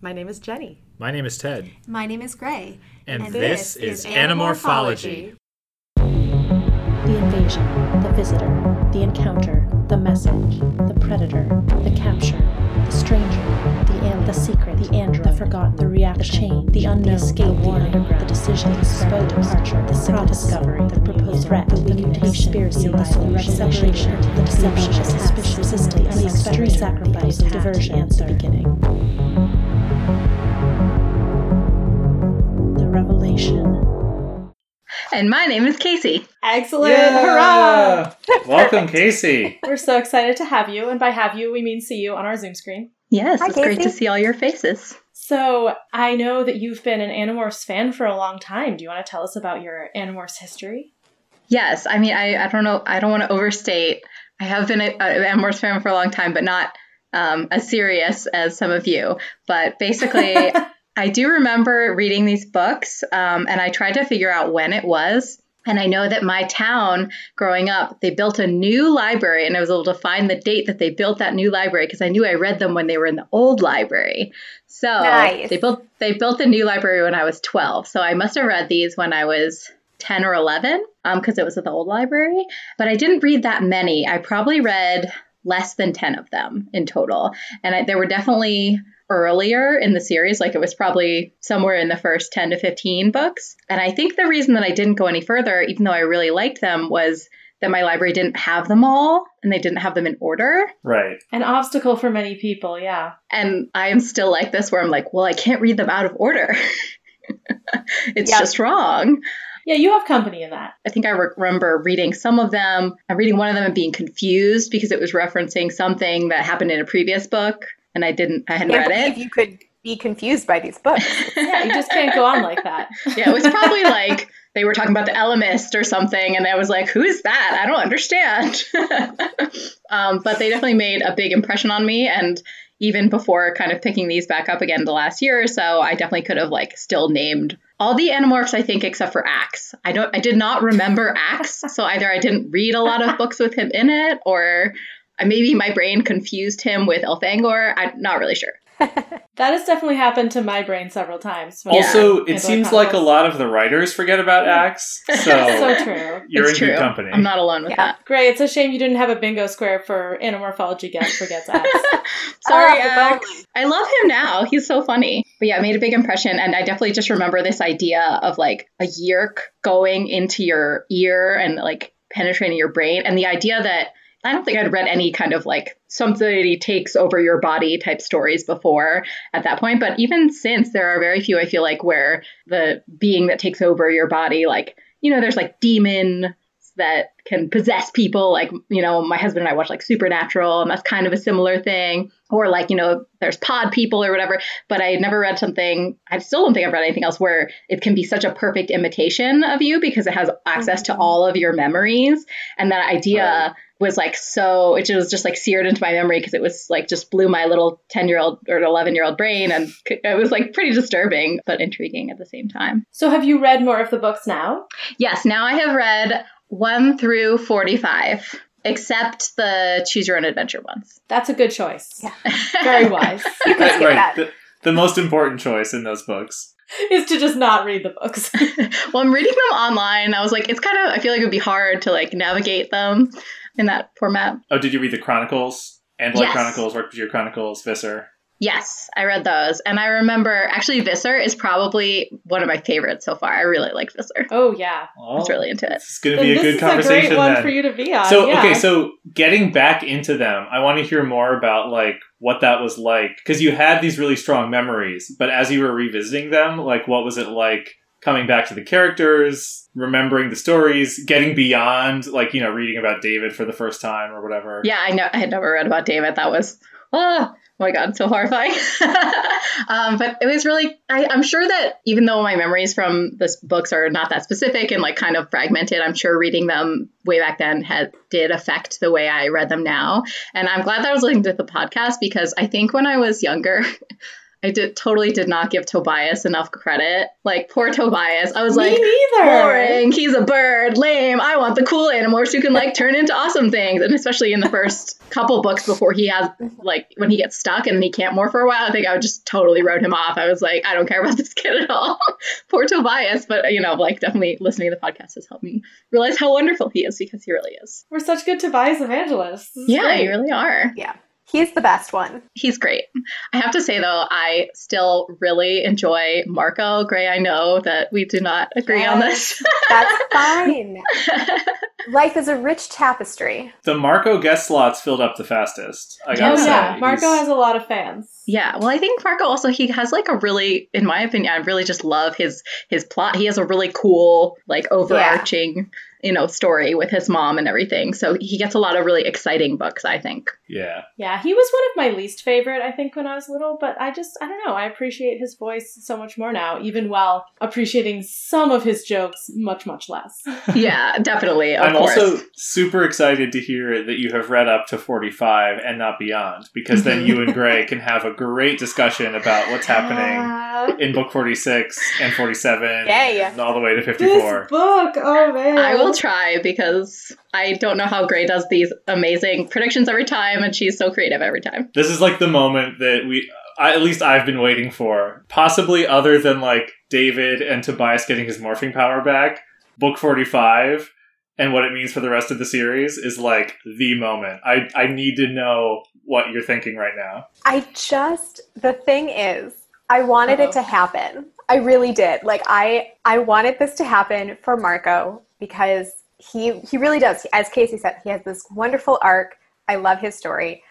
My name is Jenny. My name is Ted. My name is Gray. And, and this, this, is Animorphology. The invasion, the visitor, the encounter, the message, the predator, the capture, the stranger, the alien, the secret, the android, the forgotten, the reaction, the chain, the unknown, the escape, the underground, the decision, the spoke departure, the single discovery, the proposed threat, the mutation, conspiracy, the solution, separation, the deception, the suspicion, persistence, the unexpected sacrifice, the diversion, and the beginning. Revelation. And my name is Casey. Excellent. Yeah! Hurrah! Welcome, Casey. We're so excited to have you. And by have you, we mean see you on our Zoom screen. Yes, Hi, it's Casey. great to see all your faces. So, I know that you've been an Animorphs fan for a long time. Do you want to tell us about your Animorphs history? Yes. I mean, I, I don't know. I don't want to overstate. I have been an Animorphs fan for a long time, but not um, as serious as some of you. But basically, I do remember reading these books, um, and I tried to figure out when it was. And I know that my town growing up, they built a new library, and I was able to find the date that they built that new library because I knew I read them when they were in the old library. So nice. they built they built the new library when I was 12. So I must have read these when I was 10 or 11 because um, it was at the old library. But I didn't read that many. I probably read less than 10 of them in total. And I, there were definitely earlier in the series. Like it was probably somewhere in the first 10 to 15 books. And I think the reason that I didn't go any further, even though I really liked them, was that my library didn't have them all and they didn't have them in order. Right. An obstacle for many people, yeah. And I am still like this where I'm like, well, I can't read them out of order. it's yep. just wrong. Yeah, you have company in that. I think I re- remember reading some of them. I'm reading one of them and being confused because it was referencing something that happened in a previous book and I didn't, I hadn't can't read it. You could be confused by these books. yeah, you just can't go on like that. yeah, it was probably like they were talking about the Ellimist or something, and I was like, "Who is that? I don't understand." um, but they definitely made a big impression on me, and even before kind of picking these back up again the last year or so, I definitely could have like still named all the Animorphs I think except for Ax. I don't I did not remember Ax, so either I didn't read a lot of books with him in it or maybe my brain confused him with Elfangor. I'm not really sure. that has definitely happened to my brain several times. Also, it seems like a lot of the writers forget about Ax. So, so true. You're it's in true. good company. I'm not alone with yeah. that. Great. It's a shame you didn't have a bingo square for Animorphology Guest Forgets Ax. Sorry, ah, oh, Ax. I love him now. He's so funny. But yeah, it made a big impression. And I definitely just remember this idea of like a yeerk going into your ear and like penetrating your brain. And the idea that I don't think I'd read any kind of like somebody takes over your body type stories before at that point. But even since, there are very few, I feel like, where the being that takes over your body, like, you know, there's like demon that can possess people. Like, you know, my husband and I watch like Supernatural, and that's kind of a similar thing. Or like, you know, there's pod people or whatever. But I had never read something, I still don't think I've read anything else where it can be such a perfect imitation of you because it has access mm-hmm. to all of your memories. And that idea. Right was like so it was just like seared into my memory because it was like just blew my little 10 year old or 11 year old brain and it was like pretty disturbing but intriguing at the same time. So have you read more of the books now? Yes now i have read 1 through 45 except the choose your own adventure ones. That's a good choice. Yeah. Very wise. Right, right. The, the most important choice in those books. Is to just not read the books. well, I'm reading them online. I was like, it's kind of, I feel like it would be hard to like navigate them in that format. Oh, did you read the Chronicles? and yes. Chronicles, Your Chronicles, Visser? Yes, I read those. And I remember actually Visser is probably one of my favorites so far. I really like Visser. Oh yeah. Well, I was oh. really into it. It's gonna be a good conversation. A great one then. for you to be on. So yeah. okay, so getting back into them, I want to hear more about like what that was like. Because you had these really strong memories, but as you were revisiting them, like what was it like coming back to the characters, remembering the stories, getting beyond like, you know, reading about David for the first time or whatever. Yeah, I know I had never read about David. That was oh, oh my god, so horrifying. um, but it was really I, I'm sure that even though my memories from this books are not that specific and like kind of fragmented, I'm sure reading them way back then had did affect the way I read them now. And I'm glad that I was listening to the podcast because I think when I was younger I did totally did not give Tobias enough credit. Like poor Tobias. I was like neither. boring. He's a bird. Lame. I want the cool animals who can like turn into awesome things. And especially in the first couple books before he has like when he gets stuck and he can't more for a while, I think I would just totally wrote him off. I was like, I don't care about this kid at all. Poor Tobias. But you know, like definitely listening to the podcast has helped me realize how wonderful he is because he really is. We're such good Tobias evangelists. This Yeah, great. you really are. Yeah. He's the best one. He's great. I have to say though, I still really enjoy Marco Gray. I know that we do not agree on this. That's fine. Life is a rich tapestry. The Marco guest slots filled up the fastest. I Oh gotta say. yeah, Marco He's- has a lot of fans. yeah, well, I think Marco also he has like a really, in my opinion, I really just love his his plot. He has a really cool, like overarching, you know, story with his mom and everything. So he gets a lot of really exciting books. I think. yeah. Yeah, he was one of my least favorite, I think, when I was little, but I just, I don't know, I appreciate his voice so much more now, even while appreciating some of his jokes much, much less. Yeah, definitely. Of I'm course. also super excited to hear that you have read up to 45 and not beyond, because then you and Gray can have a great discussion about what's happening Ah, in book 46 and 47 Yay. and all the way to this 54. book, oh man. I will try because I don't know how Gray does these amazing predictions every time, and she's so creative every time. This is like the moment that we, I, at least I've been waiting for. Possibly other than like David and Tobias getting his morphing power back, book 45 and what it means for the rest of the series is like the moment. I, I need to know what you're thinking right now. I just the thing is, I wanted Uh-oh. it uh-huh. to happen. I really did. Like I I wanted this to happen for Marco because he he really does. As Casey said, he has this wonderful arc. I love his story.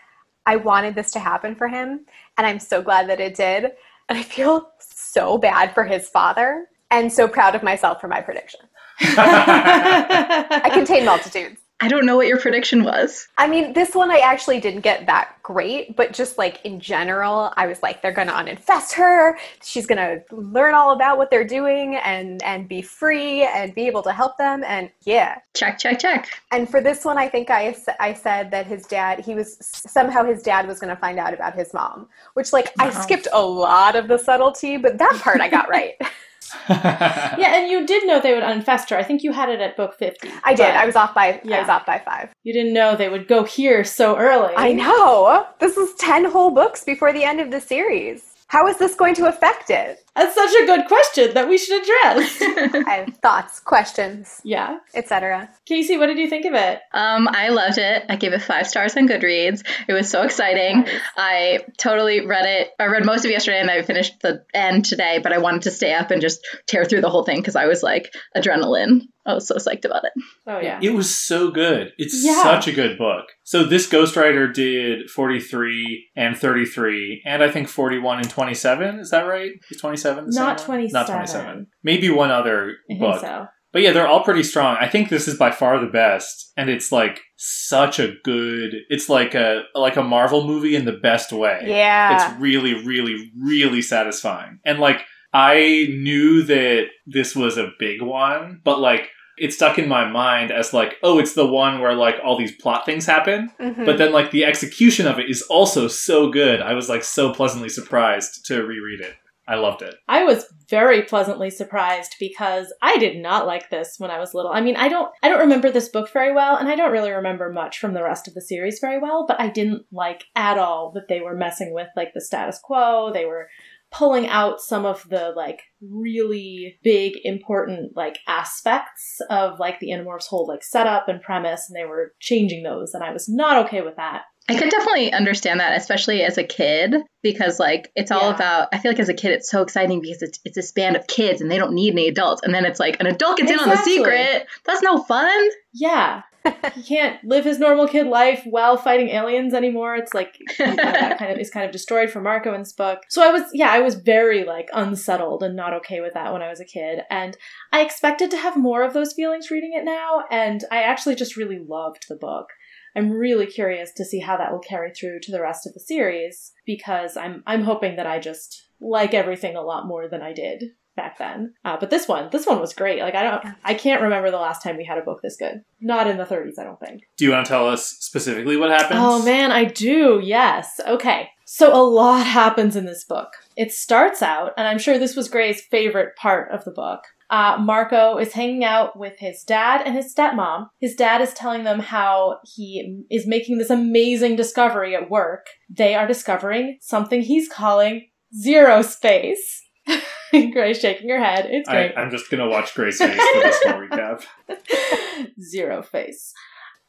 I wanted this to happen for him, and I'm so glad that it did. And I feel so bad for his father and so proud of myself for my prediction. I I contain multitudes. I don't know what your prediction was. I mean, this one I actually didn't get that great, but just like in general, I was like, they're gonna uninfest her. She's gonna learn all about what they're doing and and be free and be able to help them. And yeah. Check, check, check. And for this one, I think I I said that his dad he was somehow his dad was gonna find out about his mom, which like I skipped a lot of the subtlety, but that part I got right. yeah, and you did know they would unfest her. I think you had it at book 50. I did. I was off by yeah. I was off by five. You didn't know they would go here so early. I know. This is ten whole books before the end of the series. How is this going to affect it? That's such a good question that we should address. I have thoughts, questions, yeah. etc. Casey, what did you think of it? Um, I loved it. I gave it five stars on Goodreads. It was so exciting. Nice. I totally read it. I read most of it yesterday and I finished the end today, but I wanted to stay up and just tear through the whole thing because I was like adrenaline. I was so psyched about it. Oh yeah. It was so good. It's Yeah. such a good book. So this ghostwriter did 43 and 33 and I think 41 and 27. Is that right? Is 27 the same Not one? 27. Not 27. Maybe one other I book. so. But yeah, they're all pretty strong. I think this is by far the best and it's like such a good it's like a like a Marvel movie in the best way. Yeah. It's really, really, really satisfying. And like, I knew that this was a big one, but like, it stuck in my mind as like, oh, it's the one where like all these plot things happen. Mhm. But then like the execution of it is also so good. I was like so pleasantly surprised to reread it. I loved it. I was very pleasantly surprised because I did not like this when I was little. I mean, I don't I don't remember this book very well and I don't really remember much from the rest of the series very well, but I didn't like at all that they were messing with like the status quo. They were pulling out some of the like really big important like aspects of like the Animorphs whole like setup and premise and they were changing those and I was not okay with that. I could definitely understand that, especially as a kid, because like it's all Yeah. about. I feel like as a kid, it's so exciting because it's it's this band of kids and they don't need any adults, and then it's like an adult gets in on the secret. That's no fun. Yeah. he can't live his normal kid life while fighting aliens anymore. It's like you know, that kind of is kind of destroyed for Marco in this book. So I was yeah, I was very like unsettled and not okay with that when I was a kid. And I expected to have more of those feelings reading it now, and I actually just really loved the book. I'm really curious to see how that will carry through to the rest of the series because I'm I'm hoping that I just like everything a lot more than I did back then. Uh, but this one, this one was great. Like I don't, I can't remember the last time we had a book this good. Not in the 30s, I don't think. Do you want to tell us specifically what happens? Oh man, I do. Yes. Okay. So a lot happens in this book. It starts out, and I'm sure this was Gray's favorite part of the book. Uh, Marco is hanging out with his dad and his stepmom. His dad is telling them how he is making this amazing discovery at work. They are discovering something he's calling zero space. Gray's shaking her head. It's great. I, am just gonna watch Gray's face for this whole recap. Zero face.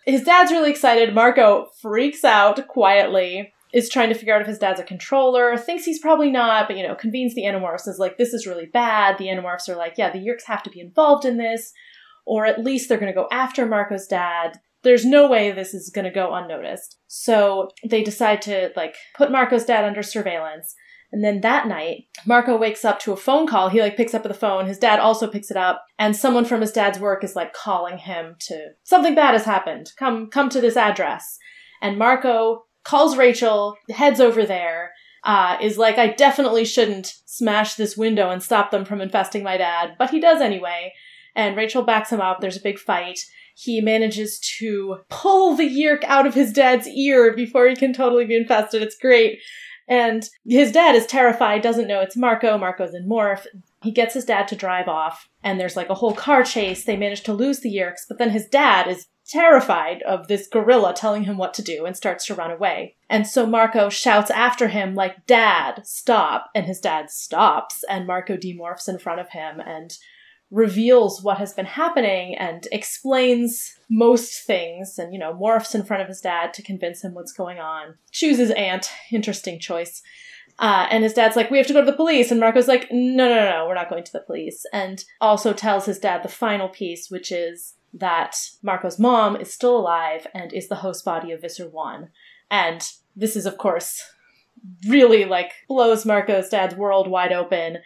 His dad's really excited. Marco freaks out quietly, is trying to figure out if his dad's a controller, thinks he's probably not, but you know, convenes the Animorphs, is like, this is really bad. The Animorphs are like, yeah, the Yeerks have to be involved in this, or at least they're gonna go after Marco's dad. There's no way this is gonna go unnoticed. So they decide to like put Marco's dad under surveillance and then that night, Marco wakes up to a phone call. He like picks up the phone. His dad also picks it up, and someone from his dad's work is like calling him to something bad has happened. Come come to this address. And Marco calls Rachel, heads over there. Uh, is like, I definitely shouldn't smash this window and stop them from infesting my dad, but he does anyway. And Rachel backs him up. There's a big fight. He manages to pull the yeerk out of his dad's ear before he can totally be infested. It's great. And his dad is terrified, doesn't know it's Marco. Marco's in morph. He gets his dad to drive off, and there's like a whole car chase. They manage to lose the Yeerks, but then his dad is terrified of this gorilla telling him what to do and starts to run away. And so Marco shouts after him, like, Dad, stop. And his dad stops, and Marco demorphs in front of him and reveals what has been happening and explains most things and, you know, morphs in front of his dad to convince him what's going on. Chooses Aunt. Interesting choice. Uh, and his dad's like, we have to go to the police. And Marco's like, no, no, no, no, we're not going to the police. And also tells his dad the final piece, which is that Marco's mom is still alive and is the host body of Visser 1. And this is, of course, really like blows Marco's dad's world wide open.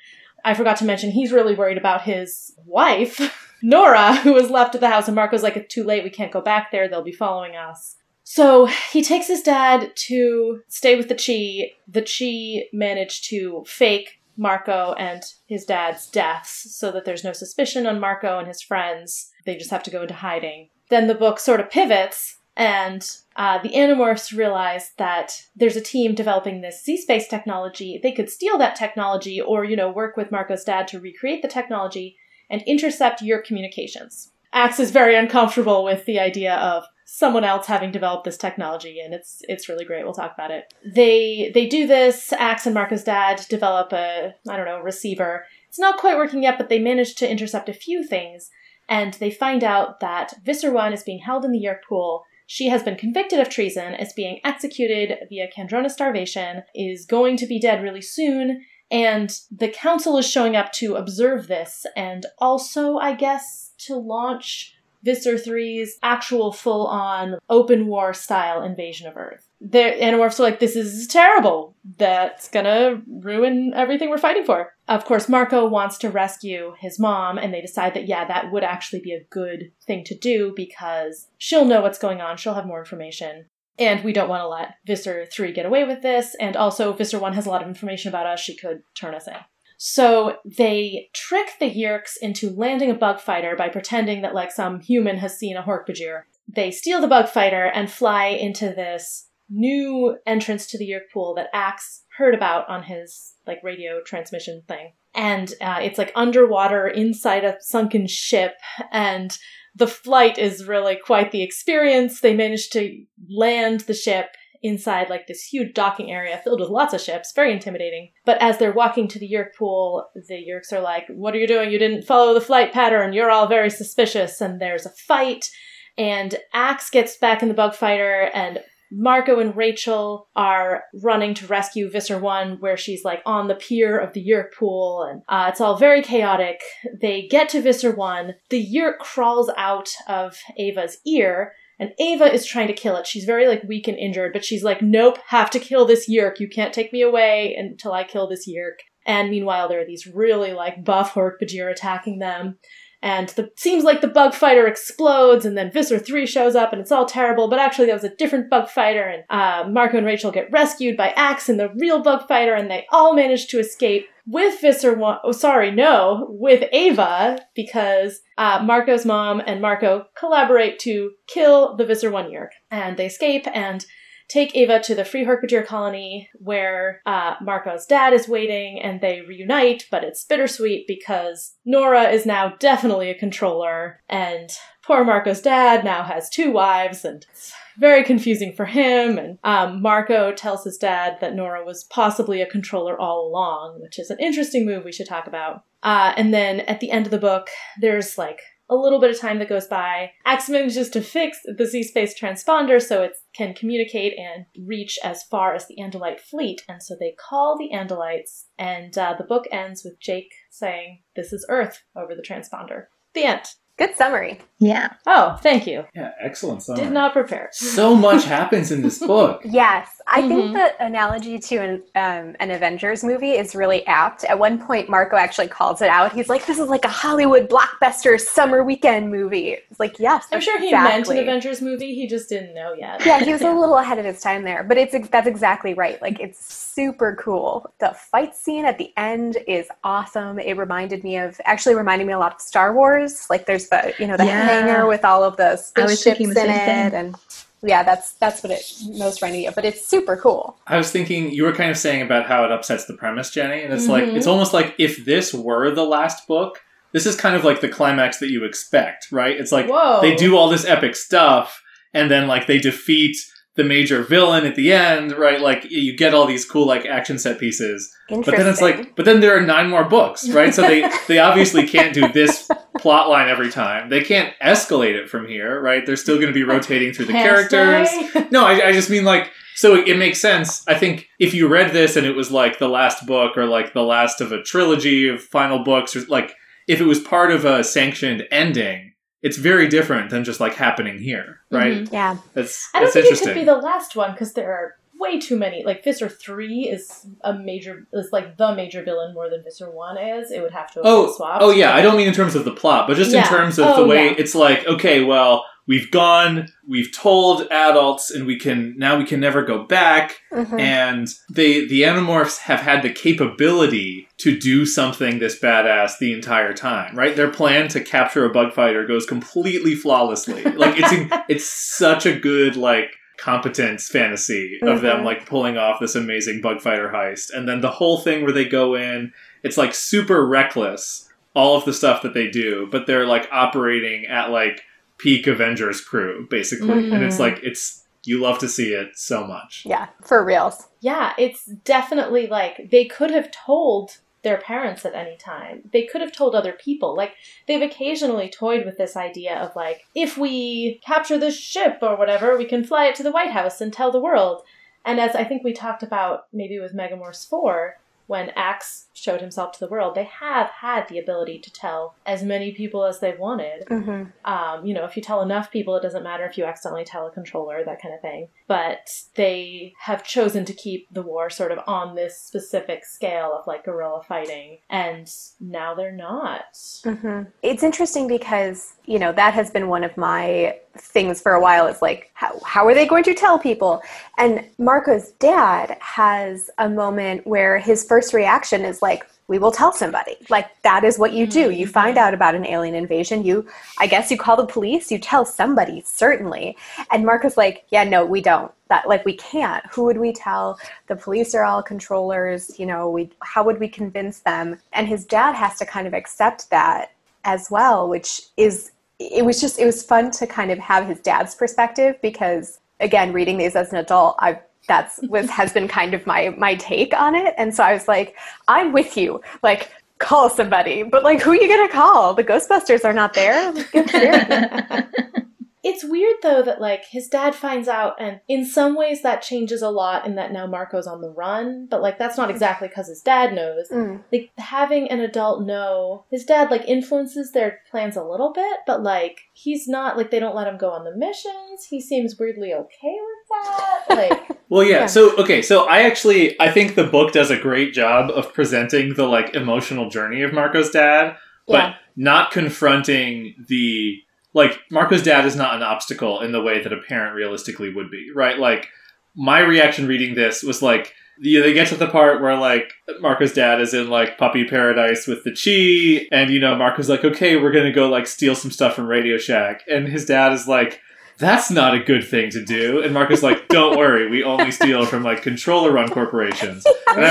I forgot to mention he's really worried about his wife, Nora, who was left at the house, and Marco's like, it's too late, we can't go back there, they'll be following us. So he takes his dad to stay with the Chee. The Chee managed to fake Marco and his dad's deaths so that there's no suspicion on Marco and his friends. They just have to go into hiding. Then the book sort of pivots and uh, the Animorphs realize that there's a team developing this Z space technology. They could steal that technology or, you know, work with Marco's dad to recreate the technology and intercept your communications. Ax is very uncomfortable with the idea of someone else having developed this technology and it's it's really great we'll talk about it they they do this ax and marco's dad develop a i don't know receiver it's not quite working yet but they manage to intercept a few things and they find out that visser 1 is being held in the yeerk pool she has been convicted of treason, is being executed via Kandrona starvation, is going to be dead really soon, and the council is showing up to observe this and also, I guess, to launch Visser 3's actual full on open war style invasion of Earth. The Animorphs are like, this is terrible. That's gonna ruin everything we're fighting for. Of course, Marco wants to rescue his mom, and they decide that, yeah, that would actually be a good thing to do because she'll know what's going on, she'll have more information. And we don't want to let Visser 3 get away with this, and also Visser 1 has a lot of information about us, she could turn us in. So they trick the Yeerks into landing a bug fighter by pretending that like some human has seen a Hork-Bajir. They steal the bug fighter and fly into this new entrance to the Yeerk pool that Ax heard about on his like radio transmission thing. And uh, it's like underwater inside a sunken ship, and the flight is really quite the experience. They managed to land the ship inside like this huge docking area filled with lots of ships, very intimidating. But as they're walking to the Yeerk pool, the Yeerks are like, What are you doing? You didn't follow the flight pattern. You're all very suspicious. And there's a fight. And Ax gets back in the bug fighter and Marco and Rachel are running to rescue Visser 1, where she's like on the pier of the Yeerk pool, and uh, it's all very chaotic. They get to Visser 1. The Yeerk crawls out of Ava's ear, and Ava is trying to kill it. She's very like weak and injured, but she's like, nope, have to kill this Yeerk. You can't take me away until I kill this Yeerk. And meanwhile, there are these really like buff Hork-Bajir attacking them and the seems like the bug fighter explodes and then Visser 3 shows up and it's all terrible but actually that was a different bug fighter and uh, marco and rachel get rescued by ax and the real bug fighter and they all manage to escape with Visser 1 oh sorry no with ava because uh, marco's mom and marco collaborate to kill the Visser 1 yeerk and they escape and take Ava to the Free Hork-Bajir colony where uh, Marco's dad is waiting and they reunite, but it's bittersweet because Nora is now definitely a controller and poor Marco's dad now has two wives and it's very confusing for him. And um, Marco tells his dad that Nora was possibly a controller all along, which is an interesting move we should talk about. Uh, and then at the end of the book, there's like a little bit of time that goes by. Ax manages to fix the Z Space transponder so it can communicate and reach as far as the Andalite fleet. And so they call the Andalites, and uh, the book ends with Jake saying, This is Earth over the transponder. The end. Good summary. Yeah. Oh, thank you. Yeah, excellent summary. Did not prepare. So much happens in this book. Yes, I Mhm. think the analogy to an um, an Avengers movie is really apt. At one point, Marco actually calls it out. He's like, "This is like a Hollywood blockbuster summer weekend movie." It's like, yes, I'm sure he exactly. meant an Avengers movie, he just didn't know yet. Yeah, he was a little ahead of his time there, but it's that's exactly right. Like it's super cool. The fight scene at the end is awesome. It reminded me of actually reminded me a lot of Star Wars. Like there's the you know the Yeah. hangar with all of the I was spaceships in it, thing. and yeah, that's that's what it most reminded me of. But it's super cool. I was thinking you were kind of saying about how it upsets the premise, Jenny, and it's like Mhm. it's almost like if this were the last book, this is kind of like the climax that you expect, right? It's like Whoa. they do all this epic stuff, and then like they defeat the major villain at the end, right? Like you get all these cool like action set pieces, but then it's like, but then there are nine more books, right? So they they obviously can't do this plot line every time. They can't escalate it from here, right? They're still going to be rotating through the characters. No, I, I just mean like so it, it makes sense. I think if you read this and it was like the last book or like the last of a trilogy of final books or like if it was part of a sanctioned ending, it's very different than just like happening here, right? Mhm. yeah. That's I don't that's think it interesting. could be the last one because there are way too many. Like Visser three is a major, is like the major villain more than Visser one is. It would have to have been Oh, swapped. oh yeah. I don't mean in terms of the plot, but just in terms of Oh, the way yeah. it's like. Okay, well, we've gone, we've told adults, and we can now we can never go back. Mhm. and they the animorphs have had the capability to do something this badass the entire time right their plan to capture a bug fighter goes completely flawlessly like it's it's such a good like competence fantasy of them Mhm. like pulling off this amazing bug fighter heist and then the whole thing where they go in it's like super reckless all of the stuff that they do but they're like operating at like peak avengers crew basically and it's Mhm. like it's you love to see it so much Yeah, for reals. Yeah, it's definitely like they could have told their parents at any time. They could have told other people. Like they've occasionally toyed with this idea of like if we capture this ship or whatever, we can fly it to the White House and tell the world. And as I think we talked about maybe with Megamorphs 4, when Ax showed himself to the world, they have had the ability to tell as many people as they wanted. hmm Um, you know, if you tell enough people, it doesn't matter if you accidentally tell a controller, that kind of thing. But they have chosen to keep the war sort of on this specific scale of like guerrilla fighting, and now they're not. hmm It's interesting because you know that has been one of my things for a while. Is like how how are they going to tell people? And Marco's dad has a moment where his first reaction is like, "We will tell somebody." Like that is what you do. You mm-hmm. find out about an alien invasion. You, I guess, you call the police. You tell somebody certainly. And Marco's like, "Yeah, no, we don't." That like we can't. Who would we tell? The police are all controllers. You know, we how would we convince them? And his dad has to kind of accept that as well, which is it was just it was fun to kind of have his dad's perspective because again, reading these as an adult, I that's was has been kind of my my take on it, and so I was like, I'm with you, like. Call somebody, but like, who are you gonna call? The Ghostbusters are not there. Let's get serious. It's weird though that like his dad finds out, and in some ways that changes a lot in that now Marco's on the run, but like that's not exactly because his dad knows. Mm. Like having an adult know his dad like influences their plans a little bit, but like he's not like they don't let him go on the missions. He seems weirdly okay with that. Like Well, yeah. Yeah. So, okay. So, I actually I think the book does a great job of presenting the like emotional journey of Marco's dad, but Yeah. not confronting the like Marco's dad is not an obstacle in the way that a parent realistically would be, right? Like my reaction reading this was like yeah, they get to the part where like Marco's dad is in like puppy paradise with the chee, and you know Marco's like, okay, we're gonna go like steal some stuff from Radio Shack, and his dad is like, that's not a good thing to do. And Marco's like, don't worry, we only steal from like controller run corporations. And, and,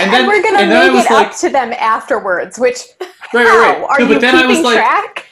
and then- we're gonna and then I make was it like- up to them afterwards. Which right, how right, right. are No, you but then I was keeping like, track?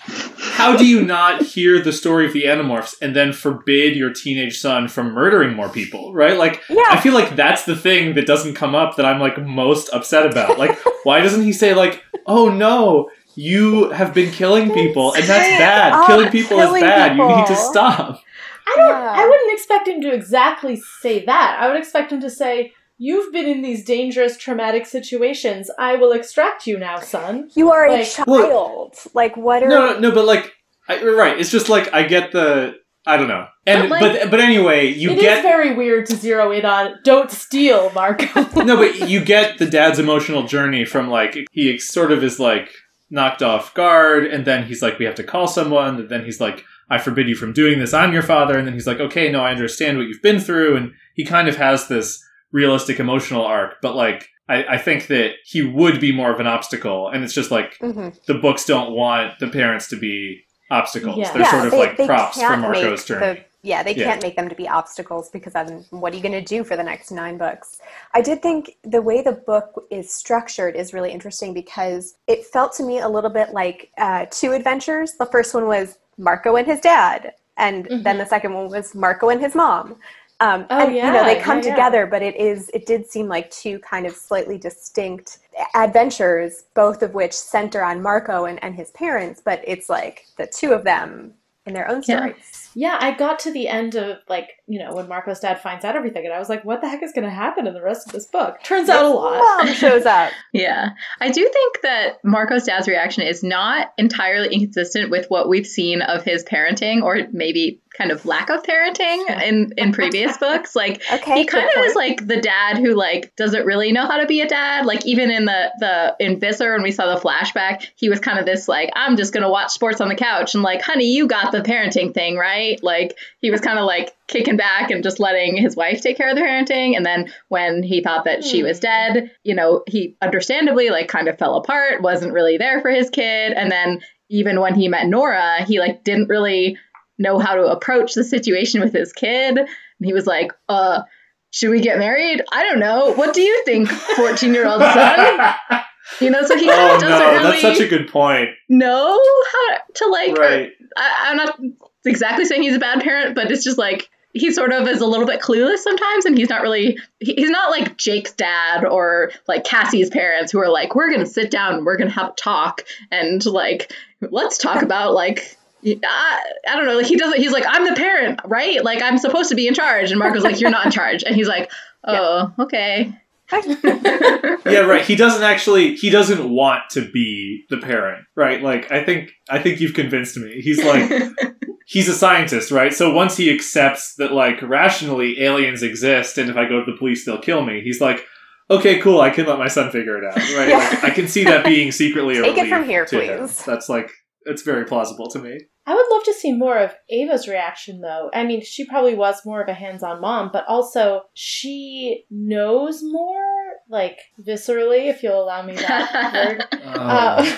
how do you not hear the story of the Animorphs and then forbid your teenage son from murdering more people, right? Like, Yeah. I feel like that's the thing that doesn't come up that I'm like most upset about. Like, why doesn't he say like, "Oh no, you have been killing people and that's bad. Oh, killing people is killing bad. You need to stop." I don't. Yeah. I wouldn't expect him to exactly say that. I would expect him to say, "You've been in these dangerous, traumatic situations. I will extract you now, son." You are Like- a child. like what are No, no, no, but like, I, you're right. It's just like I get the. I don't know, and But, but like- but, anyway, you It is get It is very weird to zero in on. Don't steal, Marco. no, but you get the dad's emotional journey from like he sort of is like knocked off guard, and then he's like, we have to call someone, and then he's like, I forbid you from doing this. I'm your father, and then he's like, okay, no, I understand what you've been through, and he kind of has this realistic emotional arc, but like. I, I think that he would be more of an obstacle, and it's just like Mhm. the books don't want the parents to be obstacles. Yeah. They're Yeah, sort of they- like they props for Marco's make journey. The- yeah, they Yeah. can't make them to be obstacles because then what are you going to do for the next nine books? I did think the way the book is structured is really interesting because it felt to me a little bit like uh, two adventures. The first one was Marco and his dad, and then the second one was Marco and his mom. Um, Oh, and, you know, they come yeah, yeah. together, but it is it did seem like two kind of slightly distinct adventures, both of which center on Marco and, and his parents, but it's like the two of them in their own Yeah. stories. Yeah, I got to the end of like you know when Marco's dad finds out everything, and I was like, "What the heck is going to happen in the rest of this book?" Turns out a lot. Mom shows up. Yeah. I do think that Marco's dad's reaction is not entirely inconsistent with what we've seen of his parenting or maybe kind of lack of parenting in in previous books. Like Okay, he kind of is like the dad who like doesn't really know how to be a dad. Like even in the the in Visser when we saw the flashback, he was kind of this like I'm just gonna watch sports on the couch and like, honey, you got the parenting thing right. Like he was kind of like kicking back and just letting his wife take care of the parenting. And then when he thought that she was dead, you know, he understandably like kind of fell apart, wasn't really there for his kid. And then even when he met Nora, he like didn't really know how to approach the situation with his kid. And he was like, uh, should we get married? I don't know. What do you think, 14 year old son? You know, so he kind oh doesn't no, really that's such a good point. know how to like. Right. I, I'm not exactly saying he's a bad parent, but it's just like he sort of is a little bit clueless sometimes, and he's not really he's not like Jake's dad or like Cassie's parents who are like, we're gonna sit down, and we're gonna have a talk, and like let's talk about like. I, I don't know. Like he doesn't. He's like, I'm the parent, right? Like I'm supposed to be in charge, and Marco's like, you're not in charge, and he's like, oh, okay. Yeah, right. He doesn't actually. He doesn't want to be the parent, right? Like, I think. I think you've convinced me. He's like. he's a scientist, right? So once he accepts that, like, rationally aliens exist, and if I go to the police, they'll kill me. He's like, okay, cool. I can let my son figure it out, right? Yeah. Like, I can see that being secretly a Take it from here, to him. please. That's like. It's very plausible to me. I would love to see more of Ava's reaction, though. I mean, she probably was more of a hands on mom, but also she knows more, like, viscerally, if you'll allow me that word. Uh,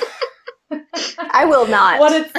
I will not. what it's.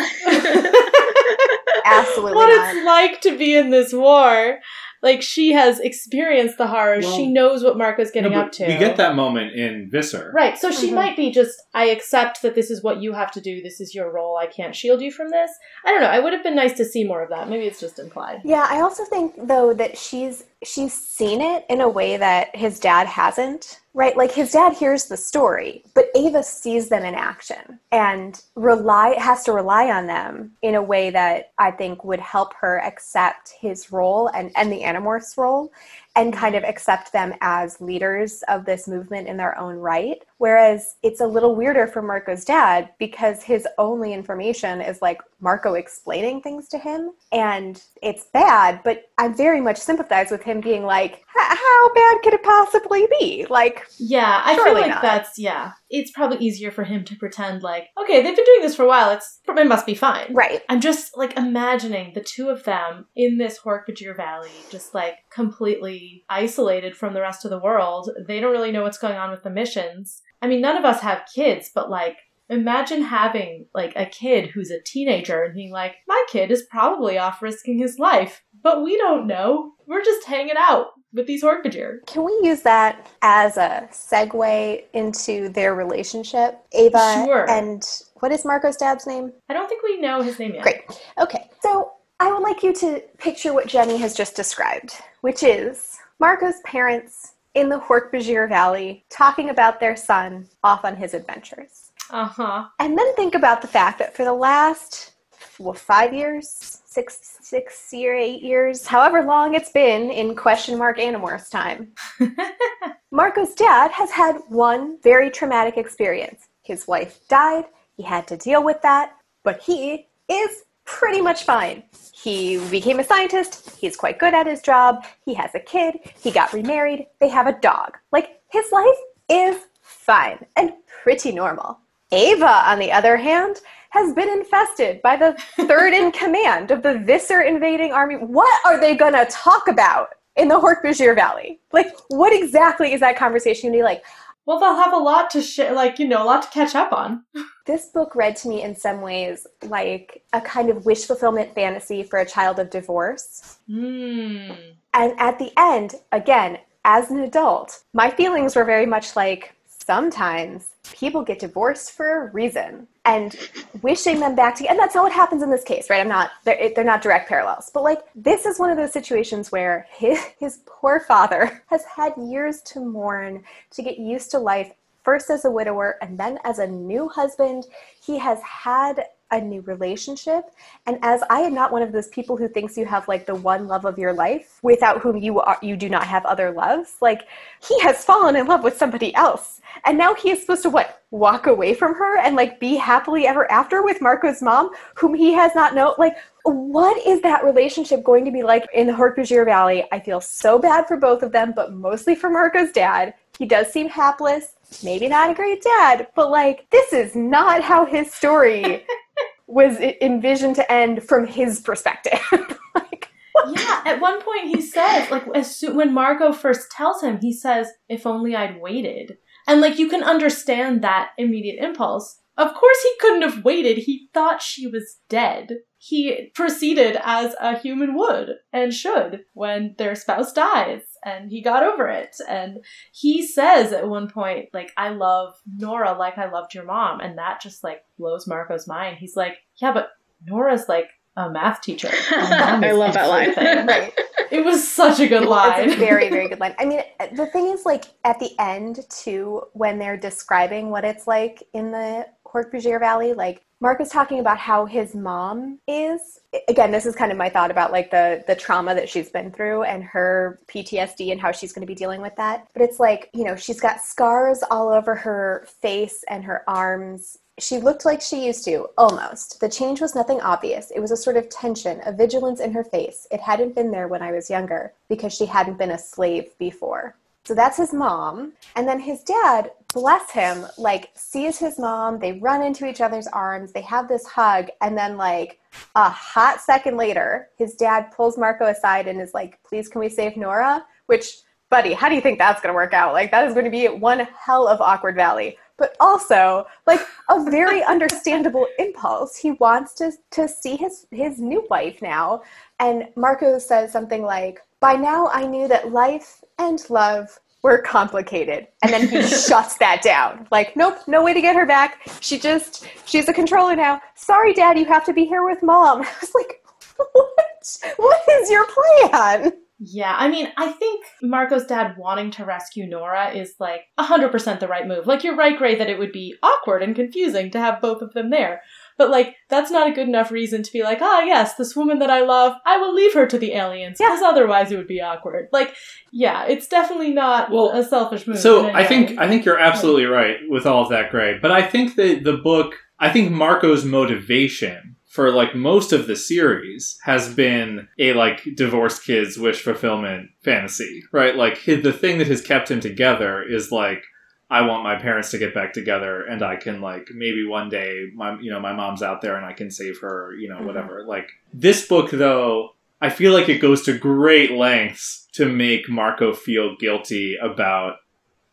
Absolutely what not. it's like to be in this war. Like, she has experienced the horrors. she knows what Marco's getting No, up to. We get that moment in Visser. Right, so she Mhm. might be just, I accept that this is what you have to do, this is your role, I can't shield you from this. I don't know, it would have been nice to see more of that. Maybe it's just implied. Yeah, I also think though that she's she's seen it in a way that his dad hasn't. Right? Like his dad hears the story, but Ava sees them in action and rely has to rely on them in a way that I think would help her accept his role and, and the Animorphs role and kind of accept them as leaders of this movement in their own right. Whereas it's a little weirder for Marco's dad because his only information is like Marco explaining things to him. And it's bad, but I very much sympathize with him being like, how bad could it possibly be? Like, Yeah, I feel like not. that's, yeah. It's probably easier for him to pretend like, okay, they've been doing this for a while, it's, it must be fine. right. I'm just like imagining the two of them in this Hork-Bajir Valley, just like completely isolated from the rest of the world. They don't really know what's going on with the missions. I mean, none of us have kids, but like imagine having like a kid who's a teenager and being like, my kid is probably off risking his life, but we don't know. We're just hanging out with these Hork-Bajir. Can we use that as a segue into their relationship? Ava Sure. and what is Marco's dad's name? I don't think we know his name yet. Great. Okay. So I would like you to picture what Jenny has just described, which is Marco's parents in the Hork-Bajir Valley talking about their son off on his adventures. Uh huh. And then think about the fact that for the last well, five years, six, six year, eight years, however long it's been in question mark Animorphs time, Marco's dad has had one very traumatic experience. His wife died. He had to deal with that, but he is pretty much fine. He became a scientist. He's quite good at his job. He has a kid. He got remarried. They have a dog. Like, his life is fine and pretty normal. Ava, on the other hand, has been infested by the third in command of the Visser invading army. What are they going to talk about in the Hork-Bajir Valley? Like, what exactly is that conversation going to be like? Well, they'll have a lot to share, like, you know, a lot to catch up on. This book read to me in some ways like a kind of wish fulfillment fantasy for a child of divorce. Hmm. And at the end, again, as an adult, my feelings were very much like sometimes people get divorced for a reason and wishing them back together. And that's not what happens in this case, right? I'm not, they're, they're not direct parallels. But like, this is one of those situations where his, his poor father has had years to mourn, to get used to life, first as a widower and then as a new husband. He has had a new relationship. And as I am not one of those people who thinks you have like the one love of your life without whom you are you do not have other loves, like he has fallen in love with somebody else. And now he is supposed to what? Walk away from her and like be happily ever after with Marco's mom, whom he has not known. Like, what is that relationship going to be like in the Hork-Bajir Valley? I feel so bad for both of them, but mostly for Marco's dad. He does seem hapless, maybe not a great dad, but like, this is not how his story was envisioned to end from his perspective. like, Yeah, at one point he says, like, as soon, when Marco first tells him, he says, "If only I'd waited." And like, you can understand that immediate impulse. Of course, he couldn't have waited. He thought she was dead. He proceeded as a human would and should when their spouse dies, and he got over it. And he says at one point, like, "I love Nora like I loved your mom," and that just like blows Marco's mind. He's like, "Yeah, but Nora's like." A math teacher. I love that line. right. It was such a good line. It's a very, very good line. I mean, the thing is, like, at the end, too, when they're describing what it's like in the Hork-Bajir Valley, like, Mark was talking about how his mom is. Again, this is kind of my thought about like the the trauma that she's been through and her PTSD and how she's going to be dealing with that. But it's like, you know, she's got scars all over her face and her arms. She looked like she used to, almost. The change was nothing obvious. It was a sort of tension, a vigilance in her face. It hadn't been there when I was younger because she hadn't been a slave before. So that's his mom. And then his dad, bless him, like sees his mom, they run into each other's arms, they have this hug, and then like a hot second later, his dad pulls Marco aside and is like, please can we save Nora? Which, buddy, how do you think that's gonna work out? Like that is going to be one hell of awkward valley. But also, like a very understandable impulse. He wants to to see his his new wife now. And Marco says something like, By now I knew that life and love were complicated. And then he shuts that down. Like, nope, no way to get her back. She just, she's a controller now. Sorry, dad, you have to be here with mom. I was like, what? What is your plan? Yeah, I mean, I think Marco's dad wanting to rescue Nora is like 100% the right move. Like, you're right, Gray, that it would be awkward and confusing to have both of them there. But, like, that's not a good enough reason to be like, ah, yes, this woman that I love, I will leave her to the aliens, because otherwise it would be awkward. Like, yeah, it's definitely not Well, a selfish move. So I think way. I think you're absolutely right with all of that, Gray. But I think that the book, I think Marco's motivation for like most of the series has been a like divorced kids wish fulfillment fantasy, right? Like hi- the thing that has kept him together is like I want my parents to get back together and I can like maybe one day my you know my mom's out there and I can save her, you know, Mhm. whatever. Like this book though, I feel like it goes to great lengths to make Marco feel guilty about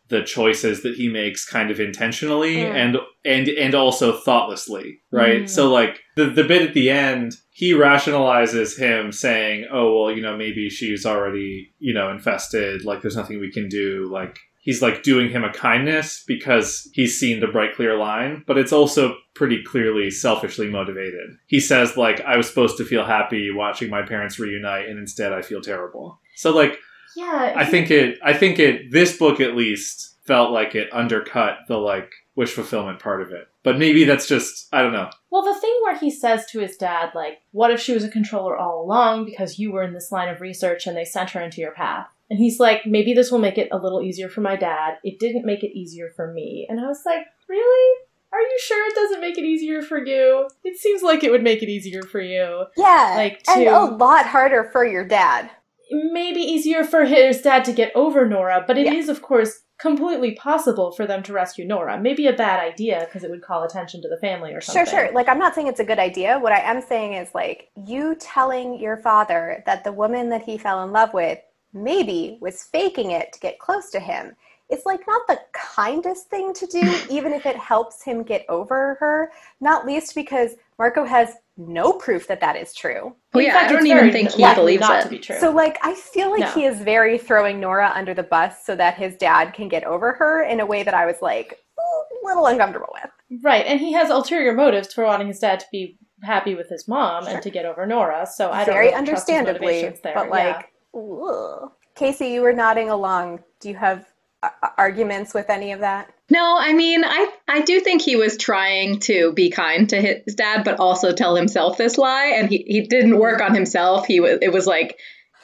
the choices that he makes kind of intentionally Mm. and and and also thoughtlessly, right? Mm. So like the the bit at the end, he rationalizes him saying, "Oh, well, you know, maybe she's already, you know, infested, like there's nothing we can do." Like he's like doing him a kindness because he's seen the bright clear line, but it's also pretty clearly selfishly motivated. He says like I was supposed to feel happy watching my parents reunite and instead I feel terrible. So like Yeah. I think it. I think it. This book at least felt like it undercut the like wish fulfillment part of it. But maybe that's just I don't know. Well, the thing where he says to his dad, like, what if she was a controller all along because you were in this line of research and they sent her into your path? And he's like, maybe this will make it a little easier for my dad. It didn't make it easier for me. And I was like, really? Are you sure it doesn't make it easier for you? It seems like it would make it easier for you. Yeah. Like, and a lot harder for your dad. Maybe easier for his dad to get over Nora, but it is, Yeah. of course, completely possible for them to rescue Nora. Maybe a bad idea because it would call attention to the family or something. Sure, sure. Like, I'm not saying it's a good idea. What I am saying is, like, you telling your father that the woman that he fell in love with maybe was faking it to get close to him. It's like not the kindest thing to do, even if it helps him get over her. Not least because Marco has no proof that that is true. Well, In yeah, fact, I don't even think he believes not it. to be true. So, like, I feel like No. he is very throwing Nora under the bus so that his dad can get over her in a way that I was like a little uncomfortable with. Right, and he has ulterior motives for wanting his dad to be happy with his mom Sure. and to get over Nora. So I don't very really trust his understandably, there. but like, ugh. Casey, you were nodding along. Do you have uh, arguments with any of that? No, I mean, I I do think he was trying to be kind to his dad, but also tell himself this lie, and he, he didn't work on himself. He was it was like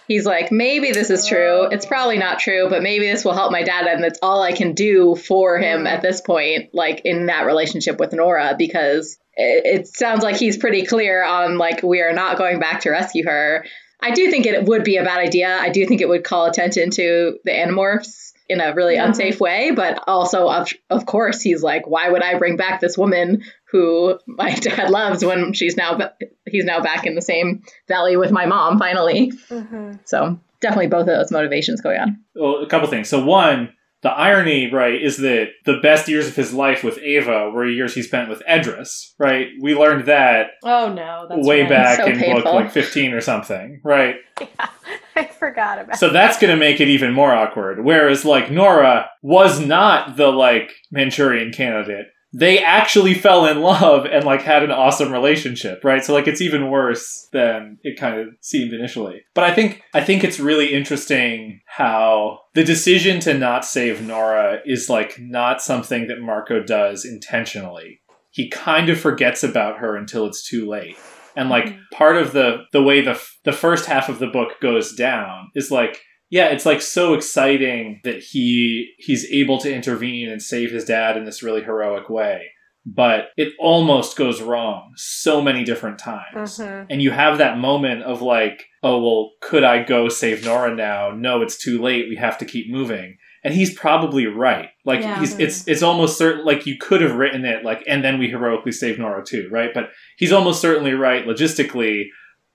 he's like maybe this is true. It's probably not true, but maybe this will help my dad, and that's all I can do for him at this point, like in that relationship with Nora, because it, it sounds like he's pretty clear on like we are not going back to rescue her. I do think it would be a bad idea. I do think it would call attention to the Animorphs in a really Mhm. unsafe way, but also of of course he's like, why would I bring back this woman who my dad loves when she's now he's now back in the same valley with my mom finally. Mm-hmm. So definitely both of those motivations going on. Well, a couple things. So one, the irony, right, is that the best years of his life with Eva were years he spent with Edriss, right? We learned that Oh no, that's way right. back So in book like fifteen or something, right? Yeah, I forgot about. That. So that's going to make it even more awkward. Whereas, like, Nora was not the, like, Manchurian candidate. They actually fell in love and, like, had an awesome relationship, right? So, like, it's even worse than it kind of seemed initially. But I think, I think it's really interesting how the decision to not save Nora is, like, not something that Marco does intentionally. He kind of forgets about her until it's too late and like Mhm. part of the the way the f- the first half of the book goes down is like yeah it's like so exciting that he he's able to intervene and save his dad in this really heroic way but it almost goes wrong so many different times. Mhm. and you have that moment of like oh well could i go save nora now? No it's too late. We have to keep moving. And he's probably right. Like Yeah. he's it's it's almost certain like you could have written it like and then we heroically save nora too right? But he's almost certainly right logistically.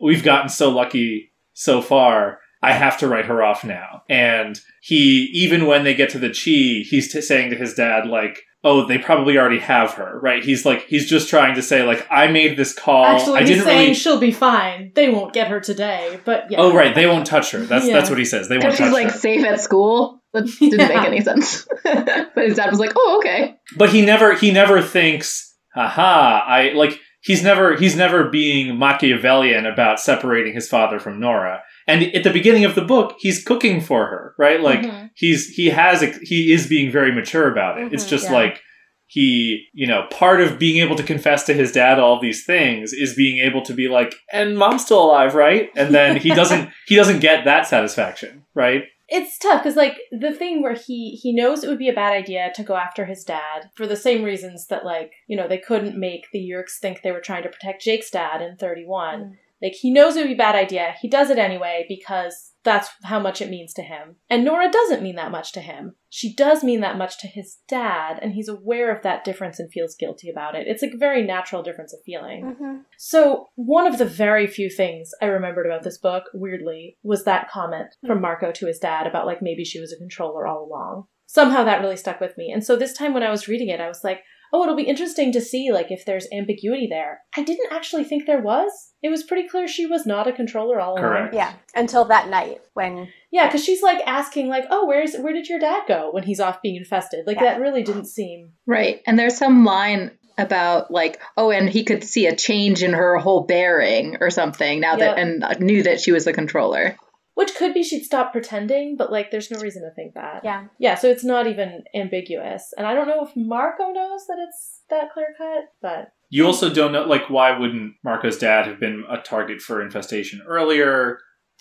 We've gotten so lucky so far i have to write her off now and he even when they get to the Chee he's t- saying to his dad like oh they probably already have her right he's like he's just trying to say like i made this call Actually, i he's didn't saying really she'll be fine. They won't get her today, but yeah. oh right they won't touch her that's Yeah. that's what he says they won't Because she's touch like her safe at school. That didn't Yeah. make any sense. but his dad was like, "Oh, okay." but he never he never thinks haha i like he's never he's never being machiavellian about separating his father from nora and at the beginning of the book he's cooking for her right like Mhm. he's he has a, he is being very mature about it it's Mhm, just yeah. like he you know part of being able to confess to his dad all these things is being able to be like and mom's still alive right and then he doesn't he doesn't get that satisfaction right It's tough because, like, the thing where he he knows it would be a bad idea to go after his dad for the same reasons that, like, you know, they couldn't make the Yeerks think they were trying to protect Jake's dad in thirty one. Mm. Like, he knows it would be a bad idea. He does it anyway because that's how much it means to him. And Nora doesn't mean that much to him. She does mean that much to his dad, and he's aware of that difference and feels guilty about it. It's like a very natural difference of feeling. Mhm. So, one of the very few things I remembered about this book, weirdly, was that comment from Marco to his dad about like maybe she was a controller all along. somehow that really stuck with me. And so this time when I was reading it, I was like, oh, it'll be interesting to see like if there's ambiguity there. I didn't actually think there was. It was pretty clear she was not a controller all along. Correct. Yeah, until that night when Yeah, because she's like asking like, oh, where's where did your dad go when he's off being infested? Like Yeah. that really didn't seem. Right. And there's some line about like, oh, and he could see a change in her whole bearing or something now that and knew that she was the controller. Which could be she'd stop pretending, but like there's no reason to think that. yeah, Yeah, so it's not even ambiguous. And I don't know if Marco knows that it's that clear cut, but You also don't know, like, why wouldn't Marco's dad have been a target for infestation earlier,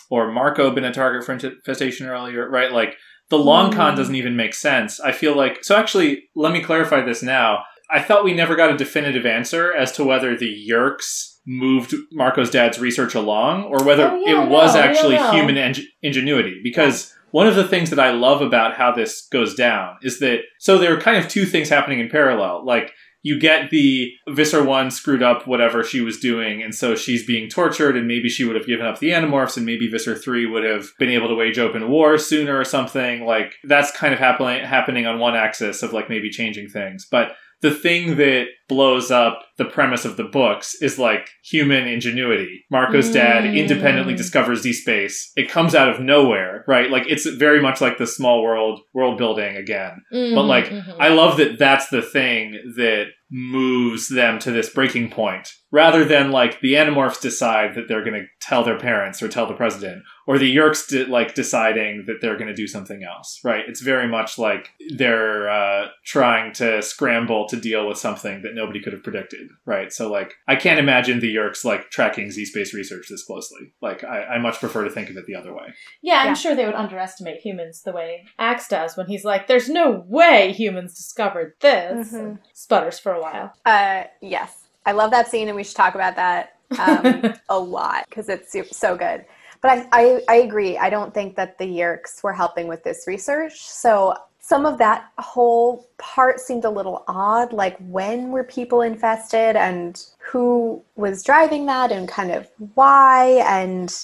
or Marco been a target for infestation earlier, right? Like, the long con Mm. doesn't even make sense. I feel like, so actually, let me clarify this now. I thought we never got a definitive answer as to whether the Yeerks moved Marco's dad's research along, or whether Oh, yeah, it was no, actually human eng- ingenuity. Because one of the things that I love about how this goes down is that, so there are kind of two things happening in parallel. Like, you get the Visser 1 screwed up whatever she was doing, and so she's being tortured, and maybe she would have given up the Animorphs, and maybe Visser 3 would have been able to wage open war sooner or something. Like, that's kind of happening happening on one axis of, like, maybe changing things. But the thing that blows up the premise of the books is like human ingenuity. Marco's dad Mm. independently discovers Z space. It comes out of nowhere, right? Like it's very much like the small world world building again. But like Mhm, I love that that's the thing that moves them to this breaking point rather than like the animorphs decide that they're going to tell their parents or tell the president or the yeerks de- like deciding that they're going to do something else right it's very much like they're uh, trying to scramble to deal with something that nobody could have predicted right so like i can't imagine the yeerks like tracking z-space research this closely like I, I much prefer to think of it the other way Yeah, I'm Yeah. sure they would underestimate humans the way Ax does when he's like, "There's no way humans discovered this." Mhm. and Sputters for a while. uh, yes, I love that scene, and we should talk about that um, a lot because it's so good. But I, I, I agree. I don't think that the Yeerks were helping with this research. So some of that whole part seemed a little odd. Like when were people infested and who was driving that and kind of why? And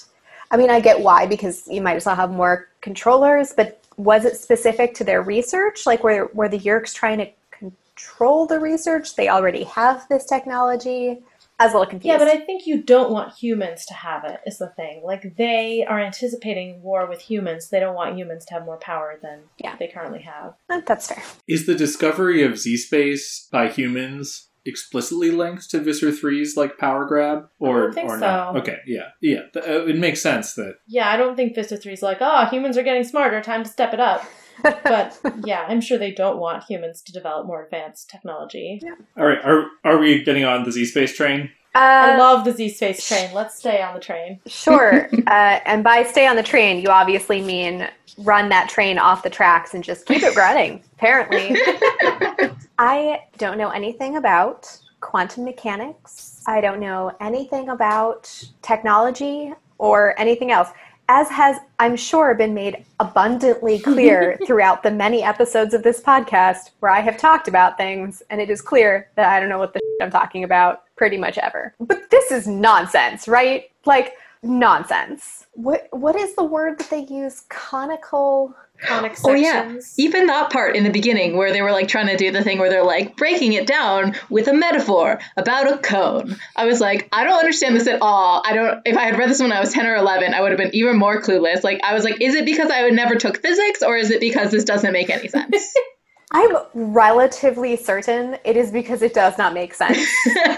I mean, I get why because you might as well have more controllers, but was it specific to their research? Like were, were the Yeerks trying to control the research? They already have this technology. I was a little confused. Yeah, but I think you don't want humans to have it. Is the thing. Like they are anticipating war with humans. They don't want humans to have more power than Yeah. they currently have. Eh, That's fair. is the discovery of z-space by humans explicitly linked to visser 3's like power grab or I don't think or not so. okay yeah yeah uh, it makes sense that Yeah, I don't think Visser 3's like, oh, humans are getting smarter, time to step it up. But yeah, I'm sure they don't want humans to develop more advanced technology. All right, are are we getting on the Z space train? I Uh, love the Z Space train. Let's stay on the train. sure. uh, and by stay on the train, you obviously mean run that train off the tracks and just keep it running, apparently. I don't know anything about quantum mechanics. I don't know anything about technology or anything else. As has, I'm sure, been made abundantly clear throughout the many episodes of this podcast where I have talked about things, and it is clear that I don't know what the I'm talking about pretty much ever. But this is nonsense, right? Like nonsense. What what is the word that they use? Conical. Conic Oh yeah, even that part in the beginning where they were like trying to do the thing where they're like breaking it down with a metaphor about a cone. I was like, I don't understand this at all. I don't. If I had read this when I was ten or eleven, I would have been even more clueless. Like I was like, is it because I would never took physics, or is it because this doesn't make any sense? I'm relatively certain it is because it does not make sense.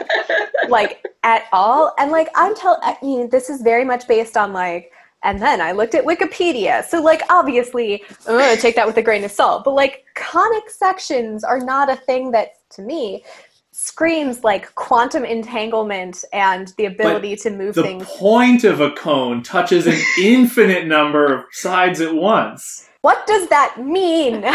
like at all. And like I'm tell I mean this is very much based on like and then I looked at Wikipedia. So like obviously I'm gonna take that with a grain of salt. But like conic sections are not a thing that to me screams like quantum entanglement and the ability to move The things. The point of a cone touches an infinite number of sides at once. What does that mean?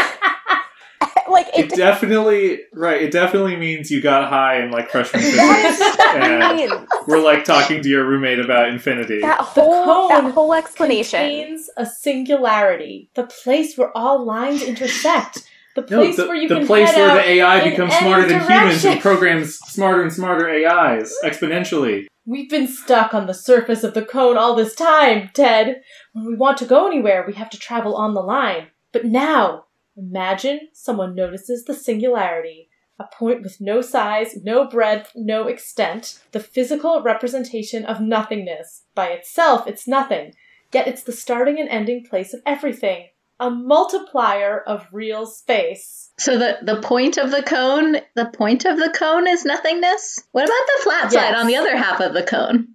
like It it, definitely right. It definitely means you got high in like freshman that physics, is and means. we're like talking to your roommate about infinity. That whole cone that whole explanation. contains a singularity, the place where all lines intersect, the No, place the, where you can. the can place head where out the AI becomes any smarter than humans and programs smarter and smarter AIs exponentially. We've been stuck on the surface of the cone all this time, Ted. When we want to go anywhere, we have to travel on the line. But now, Imagine someone notices the singularity, a point with no size, no breadth, no extent, the physical representation of nothingness. By itself, it's nothing, yet it's the starting and ending place of everything. A multiplier of real space. So the the point of the cone, the point of the cone is nothingness. What about the flat side on the other half of the cone?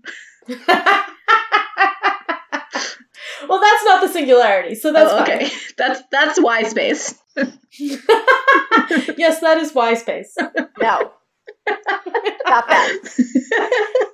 well, that's not the singularity, so that's oh, fine. okay, that's that's Y space. yes, that is Y space. No. Stop that.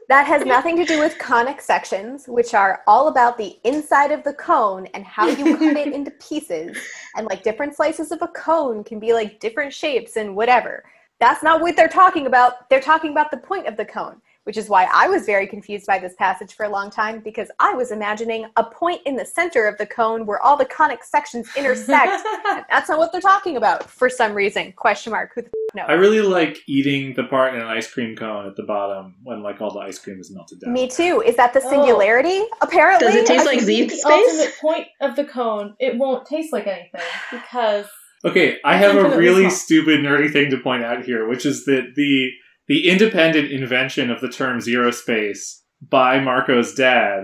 That has nothing to do with conic sections, which are all about the inside of the cone and how you cut it into pieces. And like different slices of a cone can be like different shapes and whatever. That's not what they're talking about. They're talking about the point of the cone, which is why I was very confused by this passage for a long time because I was imagining a point in the center of the cone where all the conic sections intersect. And That's not what they're talking about for some reason. Question mark. Who the f- knows? I really like eating the part in an ice cream cone at the bottom when like all the ice cream is melted down. Me too. Is that the Oh. singularity? Apparently. Does it taste I- like Z the space? ultimate point of the cone, it won't taste like anything because Okay, I have a really stupid nerdy thing to point out here, which is that the the independent invention of the term zero space by Marco's dad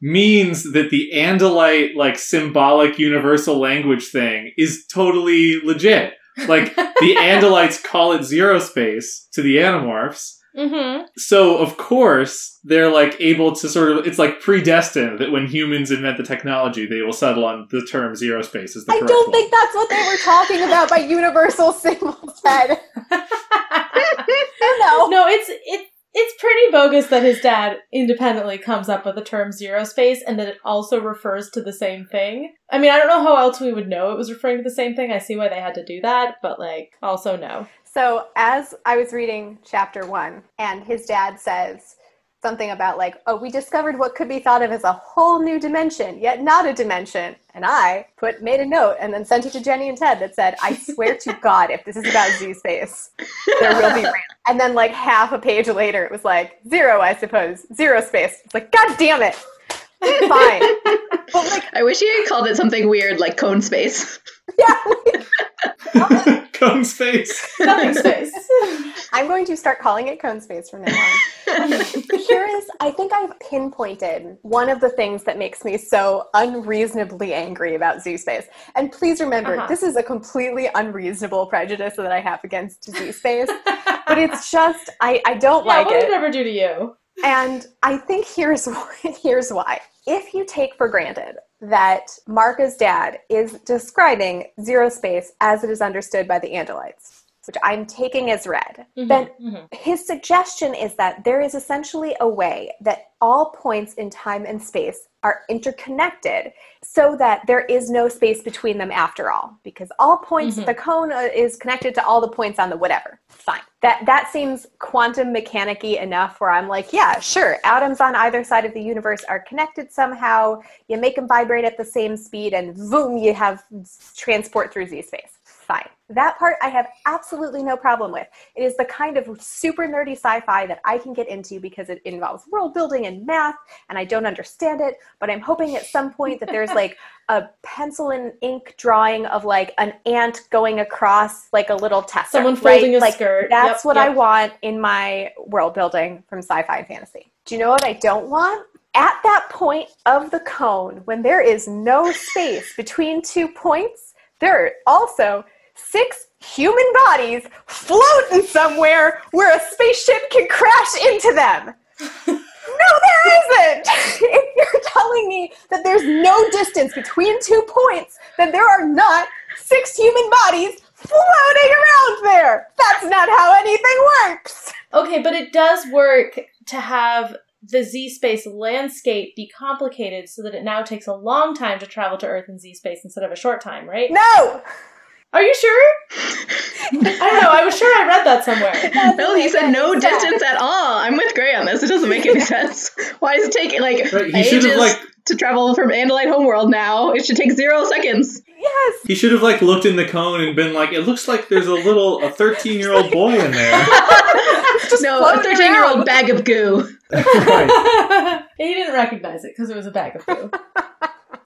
means that the Andalite like symbolic universal language thing is totally legit. Like the Andalites call it zero space to the Animorphs. Hmm So of course they're like able to sort of it's like predestined that when humans invent the technology they will settle on the term zero space as the I correct don't one. think that's what they were talking about by universal symbols, Ted. no. no, it's it it's pretty bogus that his dad independently comes up with the term zero space and that it also refers to the same thing. I mean, I don't know how else we would know it was referring to the same thing. I see why they had to do that, but like also no. So, as I was reading chapter one, and his dad says something about, like, oh, we discovered what could be thought of as a whole new dimension, yet not a dimension. And I put, made a note and then sent it to Jenny and Ted that said, I swear to God, if this is about Z space, there will be rain. And then, like, half a page later, it was like, zero, I suppose, zero space. It's like, God damn it. Fine. But, like, I wish you had called it something weird like cone space. yeah. Cone space. Nothing space. I'm going to start calling it cone space from now on. Here is, I think I've pinpointed one of the things that makes me so unreasonably angry about Z Space. And please remember, Uh-huh. this is a completely unreasonable prejudice that I have against Z Space. but it's just, I, I don't yeah, like what did it. it ever do to you? And I think here's why, here's why. If you take for granted that Marco's dad is describing zero space as it is understood by the Andalites, which I'm taking as read, Mhm, then mhm. his suggestion is that there is essentially a way that all points in time and space are interconnected so that there is no space between them after all because all points Mhm. the cone uh, is connected to all the points on the whatever. Fine. That that seems quantum mechanic-y enough where i'm like yeah sure atoms on either side of the universe are connected somehow. You make them vibrate at the same speed and boom you have transport through z space. Fine that part i have absolutely no problem with it is the kind of super nerdy sci-fi that i can get into because it involves world building and math and i don't understand it but i'm hoping at some point that there's like a pencil and ink drawing of like an ant going across like a little test Someone folding a like, skirt. that's Yep, what I want in my world building from sci-fi and fantasy. Do you know what I don't want? At that point of the cone, when there is no space between two points, there are also six human bodies floating somewhere where a spaceship can crash into them. No, there isn't. if you're telling me that there's no distance between two points, then there are not six human bodies floating around there. That's not how anything works. Okay, but it does work to have the Z space landscape be complicated so that it now takes a long time to travel to Earth in Z space instead of a short time, right? No. Are you sure? I don't know. I was sure I read that somewhere. No, he said no distance at all. I'm with Gray on this. It doesn't make any sense. Why is it taking like Right, he ages have like to travel from Andalite homeworld now? It should take zero seconds. Yes. he should have like looked in the cone and been like, it looks like there's a little a 13 year old boy in there. No, a 13 year old bag of goo. right. he didn't recognize it because it was a bag of poo.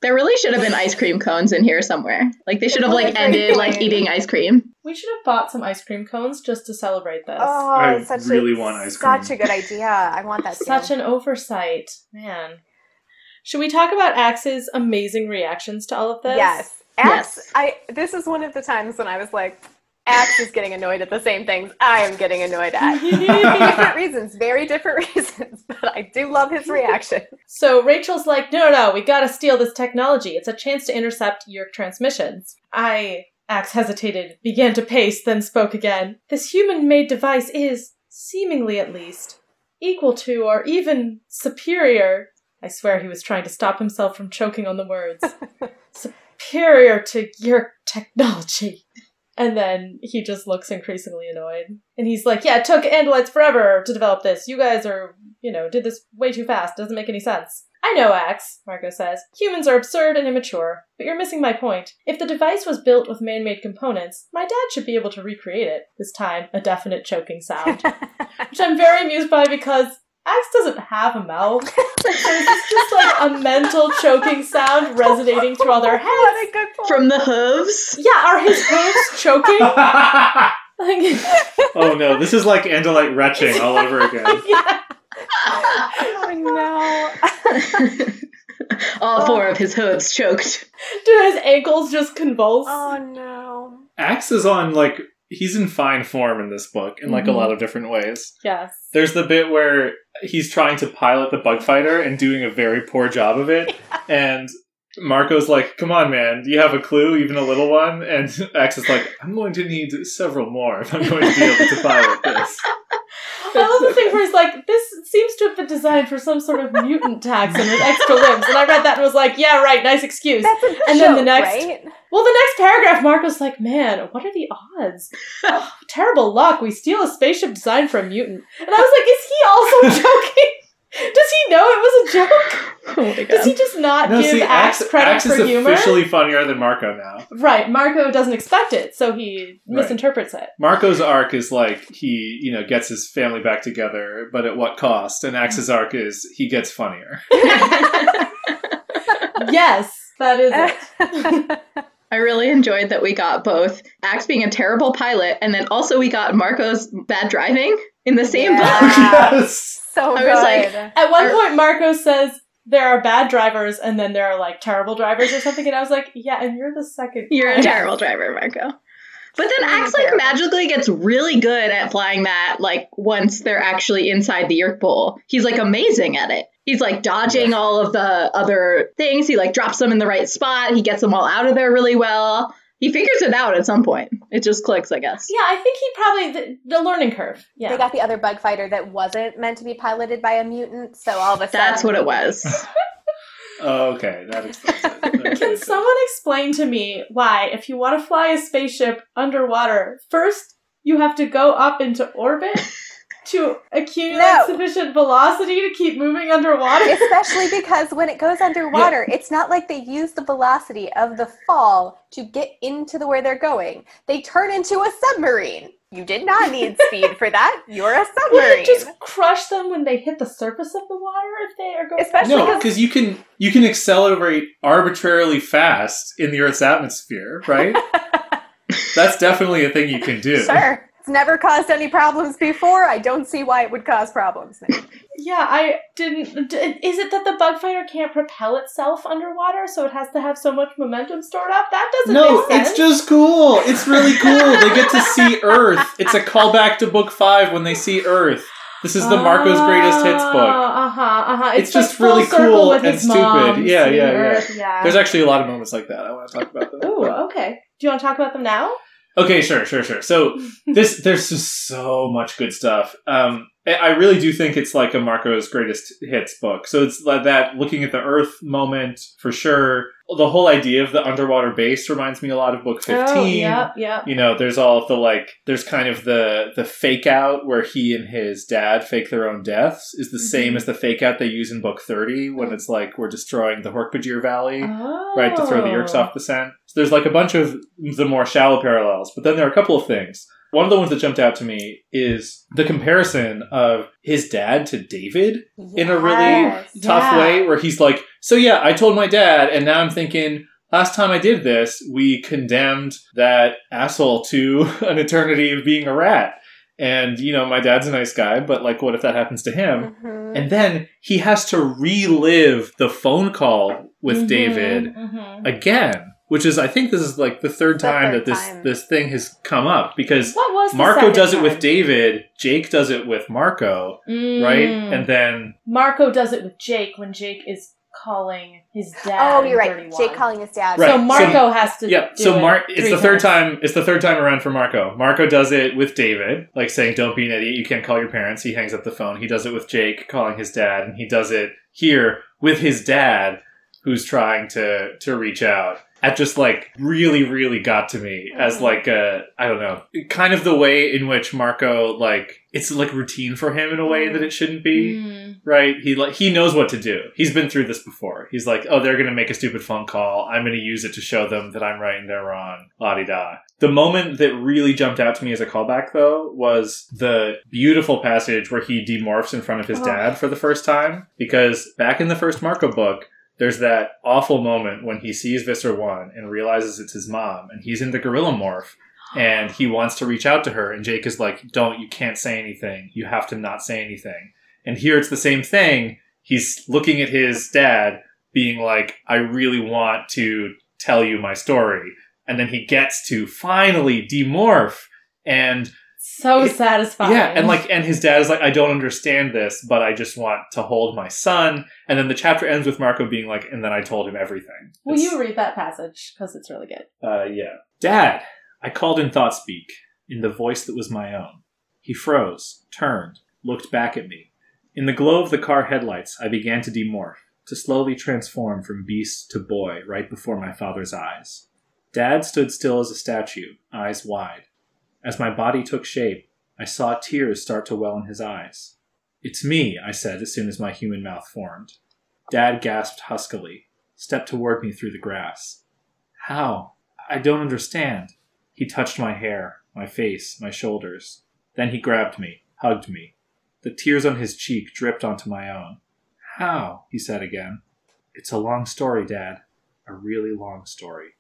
There really should have been ice cream cones in here somewhere. Like they should have like ended like eating ice cream. We should have bought some ice cream cones just to celebrate this. Oh, I it's such really a, want ice cream. Such a good idea. I want that too. Such an oversight, man. Should we talk about Ax's amazing reactions to all of this? Yes. Ax, Yes. I this is one of the times when I was like, Ax is getting annoyed at the same things I am getting annoyed at. different reasons, very different reasons, but I do love his reaction. So Rachel's like, no, no, no, we gotta steal this technology. It's a chance to intercept your transmissions. I, Ax hesitated, began to pace, then spoke again. This human made device is, seemingly at least, equal to or even superior. I swear he was trying to stop himself from choking on the words. superior to your technology. And then he just looks increasingly annoyed. And he's like, Yeah, it took Andalites forever to develop this. You guys are, you know, did this way too fast. Doesn't make any sense. I know, Ax, Marco says. Humans are absurd and immature. But you're missing my point. If the device was built with man made components, my dad should be able to recreate it. This time, a definite choking sound. Which I'm very amused by because Ax doesn't have a mouth. So it's just like a mental choking sound resonating through all their heads. What a good point. From the hooves. Yeah, are his hooves choking? oh no, this is like Andalite retching all over again. yeah. oh no. All four of his hooves choked. Do his ankles just convulse? oh no. Ax is on like he's in fine form in this book in like Mhm. a lot of different ways. yes. There's the bit where he's trying to pilot the bug fighter and doing a very poor job of it, and Marco's like, "Come on, man, do you have a clue, even a little one?" And Ax is like, "I'm going to need several more if I'm going to be able to pilot this." I love the thing where he's like, this seems to have been designed for some sort of mutant Taxxon with extra limbs. And I read that and was like, yeah, right, nice excuse. That's a And joke, then the next- right? Well, the next paragraph, Marco's like, man, what are the odds? Oh, terrible luck. We steal a spaceship designed for a mutant. And I was like, is he also joking? Does he know it was a joke? Oh my Does he just not No, give see, Ax, Ax, credit Ax for is humor? officially funnier than Marco now. Right, Marco doesn't expect it, so he Right. misinterprets it. Marco's arc is like he, you know, gets his family back together, but at what cost? And Ax's arc is he gets funnier. yes, that is it. I really enjoyed that we got both Ax being a terrible pilot, and then also we got Marco's bad driving in the same book. Yes. So I good. was like- At one point, Marco says there are bad drivers and then there are like terrible drivers or something, and I was like, yeah, and you're the second. You're a terrible driver, Marco. But then Really Ax like magically gets really good at flying that. Like once they're actually inside the Yeerk pool, he's like amazing at it. He's like dodging all of the other things. He like drops them in the right spot. He gets them all out of there really well. He figures it out at some point. It just clicks, I guess. Yeah, I think he probably the, the learning curve. Yeah, They got the other bug fighter that wasn't meant to be piloted by a mutant, so all of a sudden That's what it was. Oh, okay, that explains it. That Can explains it. someone explain to me why, if you want to fly a spaceship underwater, first you have to go up into orbit to accumulate No. sufficient velocity to keep moving underwater? Especially because when it goes underwater, it's not like they use the velocity of the fall to get into the where they're going. They turn into a submarine. You did not need speed for that. You're a Would submarine. it just crush them when they hit the surface of the water if they are going? Especially No, because- because you can you can accelerate arbitrarily fast in the Earth's atmosphere, right? That's definitely a thing you can do. Sure. It's never caused any problems before. I don't see why it would cause problems now. Yeah, I didn't. Is it that the bug fighter can't propel itself underwater, so it has to have so much momentum stored up? That doesn't No, make sense. it's just cool. It's really cool. They get to see Earth. It's a callback to book five when they see Earth. This is the Marco's Greatest Hits book. Uh huh. Uh huh. It's just really cool and stupid. Yeah, yeah, yeah. yeah. There's actually a lot of moments like that. I want to talk about them. Ooh, okay. Do you want to talk about them now? Okay, sure, sure, sure. So this, there's just so much good stuff. Um, I- really do think it's like a Marco's greatest hits book. So it's like that looking at the Earth moment for sure. The whole idea of the underwater base reminds me a lot of book fifteen. Oh, yep, yep. You know, there's all of the like, there's kind of the the fake out where he and his dad fake their own deaths is the Mm-hmm. same as the fake out they use in book thirty when it's like we're destroying the Hork-Bajir Valley Oh. right, to throw the Yeerks off the scent. So there's like a bunch of the more shallow parallels, but then there are a couple of things. One of the ones that jumped out to me is the comparison of his dad to David in a really tough Yeah. way, where he's like, So yeah, I told my dad, and now I'm thinking, last time I did this, we condemned that asshole to an eternity of being a rat. And, you know, my dad's a nice guy, but like, what if that happens to him? Mhm. And then he has to relive the phone call with Mhm, David mhm. again, which is I think this is like the third The time third that this time. this thing has come up because What was Marco second does it with? David, Jake does it with Marco, right? Mm. And then Marco does it with Jake when Jake is calling his dad. Oh, you're right. 31. Jake calling his dad. Right. So so- Marco has to. yeah, do so it it's three the third time it's the third time around for Marco. Marco does it with David, like saying don't be an idiot, you can't call your parents. He hangs up the phone. He does it with Jake calling his dad and he does it here with his dad who's trying to to reach out. That just like really really got to me as Mhm. like a I don't know, kind of the way in which Marco like it's like routine for him in a way that it shouldn't be Mm. right? He like he knows what to do. He's been through this before. He's like, oh, they're gonna make a stupid phone call. I'm gonna use it to show them that I'm right and they're wrong. La di da. The moment that really jumped out to me as a callback, though, was the beautiful passage where he demorphs in front of his Oh. dad for the first time. Because back in the first Marco book, there's that awful moment when he sees Visser One and realizes it's his mom, and he's in the gorilla morph and he wants to reach out to her and jake is like don't you can't say anything. You have to not say anything. And here it's the same thing. He's looking at his dad being like i really want to tell you my story. And then he gets to finally demorph and So It- satisfying. yeah and like and his dad is like i don't understand this but i just want to hold my son and then the chapter ends with marco being like and then i told him everything Will It's- you read that passage? Because it's really good. uh, yeah. Dad! I called in thought speak, in the voice that was my own. He froze, turned, looked back at me. In the glow of the car headlights, I began to demorph, to slowly transform from beast to boy right before my father's eyes. Dad stood still as a statue, eyes wide. As my body took shape, I saw tears start to well in his eyes. It's me, I said as soon as my human mouth formed. Dad gasped huskily, stepped toward me through the grass. How? I don't understand. He touched my hair, my face, my shoulders. Then he grabbed me, hugged me. The tears on his cheek dripped onto my own. How? he said again. It's a long story, Dad. A really long story.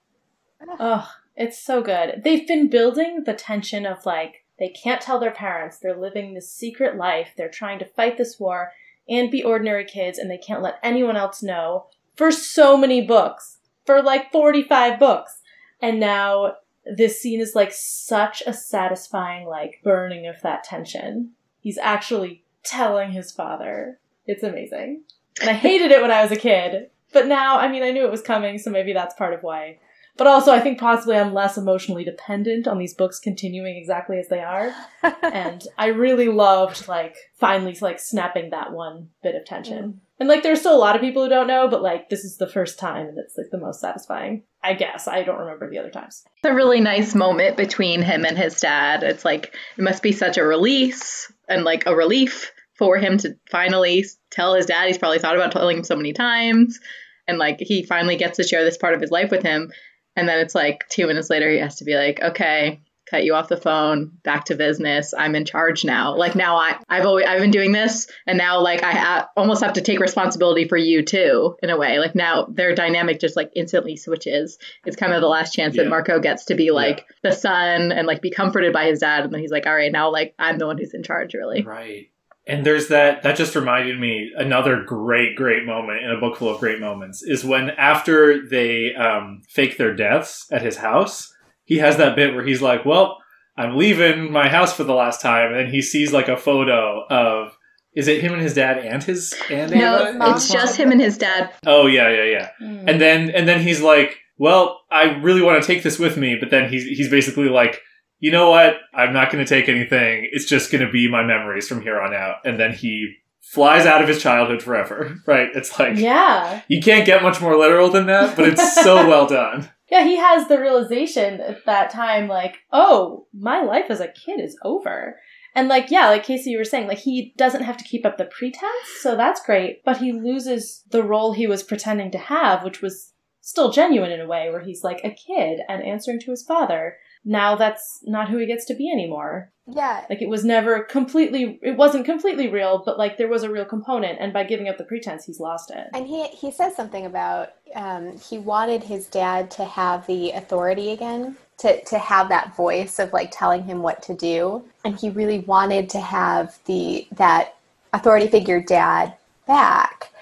Oh, it's so good. They've been building the tension of like, they can't tell their parents. They're living this secret life. They're trying to fight this war and be ordinary kids, and they can't let anyone else know for so many books. For like 45 books. And now this scene is like such a satisfying, like, burning of that tension. He's actually telling his father. It's amazing. And I hated it when I was a kid. But now, I mean, I knew it was coming, so maybe that's part of why. But also, I think possibly I'm less emotionally dependent on these books continuing exactly as they are. and I really loved, like, finally, like, snapping that one bit of tension. Mm. And, like, there's still a lot of people who don't know, but, like, this is the first time, and it's, like, the most satisfying. I guess. I don't remember the other times. It's a really nice moment between him and his dad. It's like it must be such a release and like a relief for him to finally tell his dad. He's probably thought about telling him so many times. And like he finally gets to share this part of his life with him. And then it's like two minutes later, he has to be like, okay, cut you off the phone, back to business. I'm in charge now. Like now I, I've always, I've been doing this and now like I ha- almost have to take responsibility for you too, in a way. Like now their dynamic just like instantly switches. It's kind of the last chance Yeah. that Marco gets to be like the son and like be comforted by his dad. And then he's like, all right, now like I'm the one who's in charge really. Right. And there's that, that just reminded me, another great, great moment in a book full of great moments is when after they um, fake their deaths at his house, he has that bit where he's like, well, I'm leaving my house for the last time. And he sees like a photo of, is it him and his dad and his, and Eva? No, it's just him and his dad. Oh, yeah, yeah, yeah. Hmm. And then, and then he's like, well, I really want to take this with me. But then he's, he's basically like, you know what? I'm not going to take anything. It's just going to be my memories from here on out. And then he flies out of his childhood forever, right? It's like, yeah. you can't get much more literal than that, but it's so well done. Yeah, he has the realization at that time, like, oh, my life as a kid is over. And like, yeah, like Casey, you were saying, like he doesn't have to keep up the pretense, so that's great. But he loses the role he was pretending to have, which was still genuine in a way, where he's like a kid and answering to his father. Now that's not who he gets to be anymore. Yeah. Like it was never completely, it wasn't completely real, but like there was a real component, and by giving up the pretense, he's lost it. And he he says something about um, he wanted his dad to have the authority again, to to have that voice of like telling him what to do, and he really wanted to have the that authority figure dad back.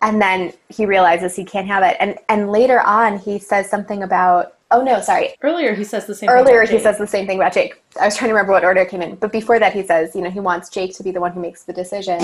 And then he realizes he can't have it, and and later on he says something about oh no sorry Earlier, he says the same. thing earlier he says the same thing about Jake. I was trying to remember what order it came in, but before that he says, you know, he wants Jake to be the one who makes the decision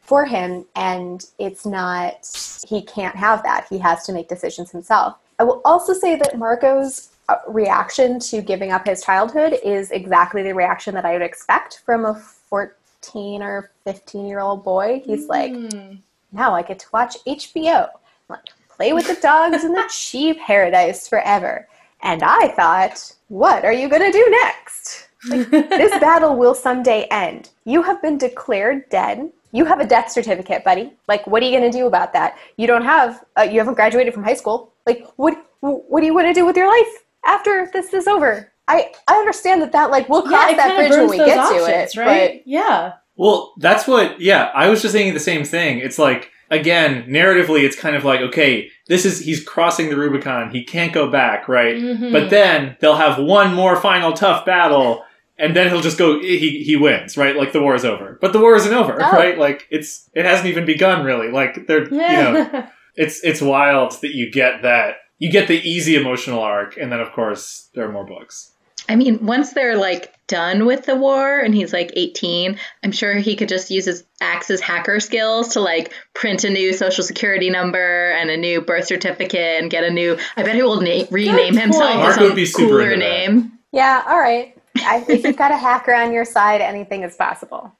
for him, and it's not. He can't have that. He has to make decisions himself. I will also say that Marco's uh, reaction to giving up his childhood is exactly the reaction that I would expect from a fourteen or fifteen year old boy. He's like, Hmm. now I get to watch HBO. Like, play with the dogs in the Chee paradise forever. And I thought, what are you going to do next? Like, this battle will someday end. You have been declared dead. You have a death certificate, buddy. Like, what are you going to do about that? You don't have, uh, you haven't graduated from high school. Like, what, what do you want to do with your life after this is over? I, I understand that that, like, we'll cross it that bridge when we get options, to it. right? yeah. Well, that's what, yeah, I was just thinking the same thing. It's like, again, narratively, it's kind of like, okay, this is, he's crossing the Rubicon. He can't go back, right? Mhm. But then they'll have one more final tough battle, and then he'll just go, he, he wins, right? Like the war is over. But the war isn't over, No. right? Like, it's, it hasn't even begun, really. Like, they're, you know, it's, it's wild that you get that, you get the easy emotional arc, and then, of course, there are more books. I mean, once they're like done with the war and he's like 18, I'm sure he could just use his Ax's hacker skills to like print a new social security number and a new birth certificate and get a new. I bet he will na- rename himself Mark with some would be super cooler into that. name. Yeah, all right. I, if you've got a hacker on your side, anything is possible.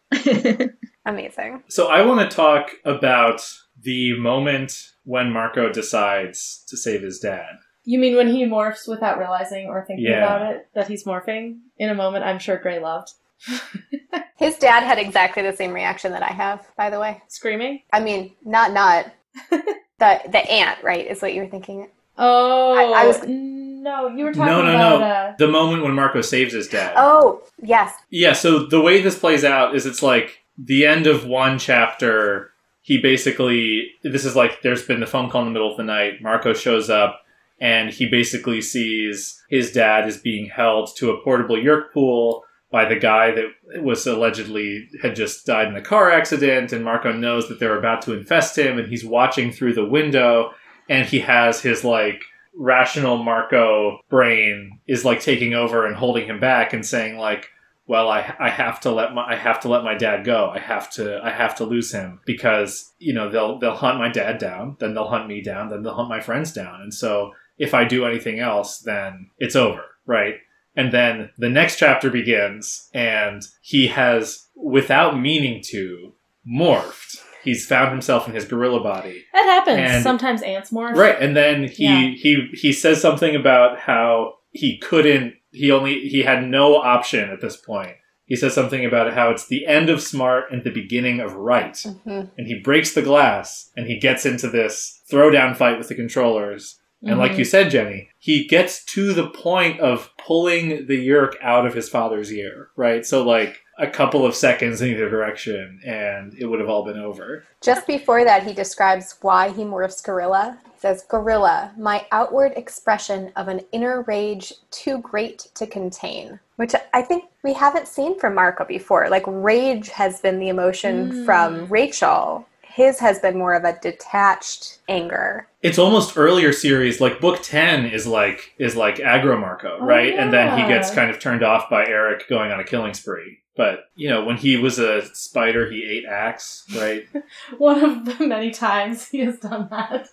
Amazing. So I want to talk about the moment when Marco decides to save his dad. You mean when he morphs without realizing or thinking Yeah. about it that he's morphing in a moment I'm sure Gray loved. His dad had exactly the same reaction that I have, by the way. Screaming? I mean, not not the the ant, right? Is what you were thinking. Oh, I- I was- no. You were talking No, no, about no. Uh, The moment when Marco saves his dad. Oh, yes. Yeah, so the way this plays out is it's like the end of one chapter, he basically this is like there's been the phone call in the middle of the night. Marco shows up and he basically sees his dad is being held to a portable yeerk pool by the guy that was allegedly had just died in a car accident and Marco knows that they're about to infest him and he's watching through the window and he has his like rational Marco brain is like taking over and holding him back and saying like well I, I have to let my I have to let my dad go. I have to I have to lose him because you know they'll they'll hunt my dad down then they'll hunt me down then they'll hunt my friends down. And so if I do anything else then it's over right and then the next chapter begins and he has without meaning to morphed he's found himself in his gorilla body that happens. and- Sometimes ants morph. Right, and then he Yeah. he he says something about how he couldn't. He only he had no option at this point. He says something about how it's the end of smart and the beginning of right, hmm and he breaks the glass and he gets into this throwdown fight with the controllers. And like you said, Jenny, he gets to the point of pulling the yeerk out of his father's ear, right? So like a couple of seconds in either direction, and it would have all been over. Just before that, he describes why he morphs gorilla. He says, Gorilla, my outward expression of an inner rage too great to contain. Which I think we haven't seen from Marco before. Like, rage has been the emotion Mm. from Rachel. His has been more of a detached anger. it's almost earlier series like book 10 is like is like aggro marco Oh, right? And then he gets kind of turned off by Erek going on a killing spree. But you know when he was a spider he ate Ax right? One of the many times he has done that.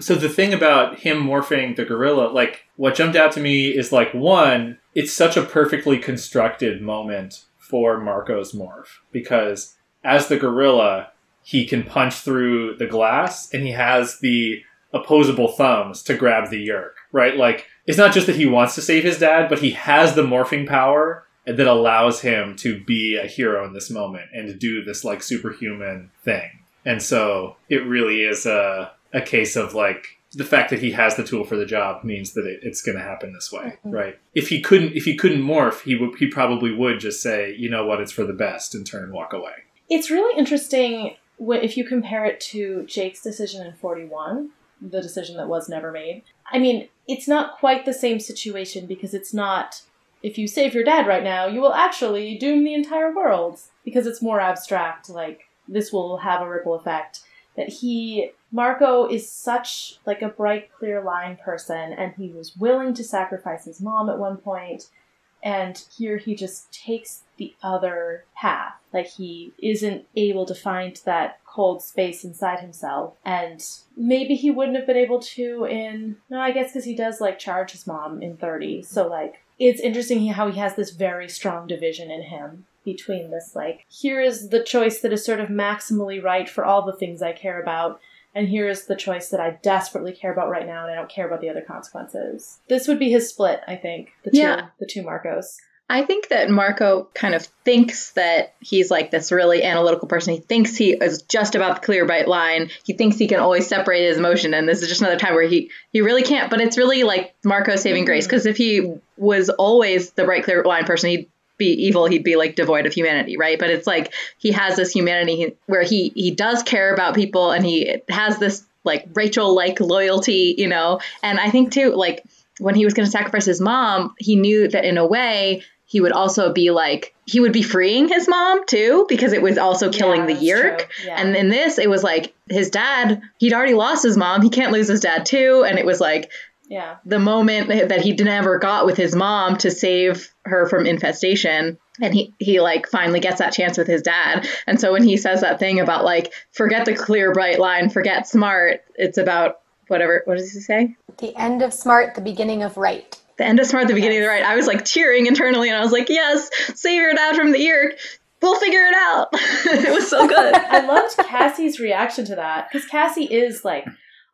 so the thing about him morphing the gorilla like what jumped out to me is like one it's such a perfectly constructed moment for marco's morph. Because as the gorilla he can punch through the glass and he has the opposable thumbs to grab the yeerk right like it's not just that he wants to save his dad but he has the morphing power that allows him to be a hero in this moment and to do this like superhuman thing and so it really is a a case of like the fact that he has the tool for the job means that it, it's going to happen this way, Mhm. right? If he couldn't, if he couldn't morph, he would, he probably would just say, you know what, it's for the best, and turn and walk away. It's really interesting if you compare it to Jake's decision in 41, the decision that was never made. I mean, it's not quite the same situation because it's not, if you save your dad right now, you will actually doom the entire world. Because it's more abstract, like, this will have a ripple effect. That he, Marco is such, like, a bright, clear line person, and he was willing to sacrifice his mom at one point, and here he just takes the other path. Like he isn't able to find that cold space inside himself. And maybe he wouldn't have been able to in. No, I guess because he does like charge his mom in 30. So, like, it's interesting how he has this very strong division in him between this, like, here is the choice that is sort of maximally right for all the things I care about. And here is the choice that I desperately care about right now, and I don't care about the other consequences. This would be his split, I think. The two, Yeah. the two Marcos. I think that Marco kind of thinks that he's like this really analytical person. He thinks he is just about the clear bright line. He thinks he can always separate his emotion, and this is just another time where he he really can't. But it's really like Marco saving mm-hmm. grace because if he was always the bright clear line person, he'd be evil. He'd be like devoid of humanity, right? But it's like he has this humanity where he he does care about people, and he has this like Rachel like loyalty, you know. And I think too, like when he was going to sacrifice his mom, he knew that in a way he would also be like he would be freeing his mom too because it was also killing Yeah, the Yeerk. Yeah. And in this, it was like his dad. He'd already lost his mom. He can't lose his dad too. And it was like Yeah. the moment that he never got with his mom to save her from infestation and he he like finally gets that chance with his dad and so when he says that thing about like forget the clear bright line forget smart it's about whatever what does he say The end of smart, the beginning of right. The end of smart the beginning of the right i was like tearing internally and i was like yes save your dad from the Yeerk. we'll figure it out it was so good I loved Cassie's reaction to that because Cassie is like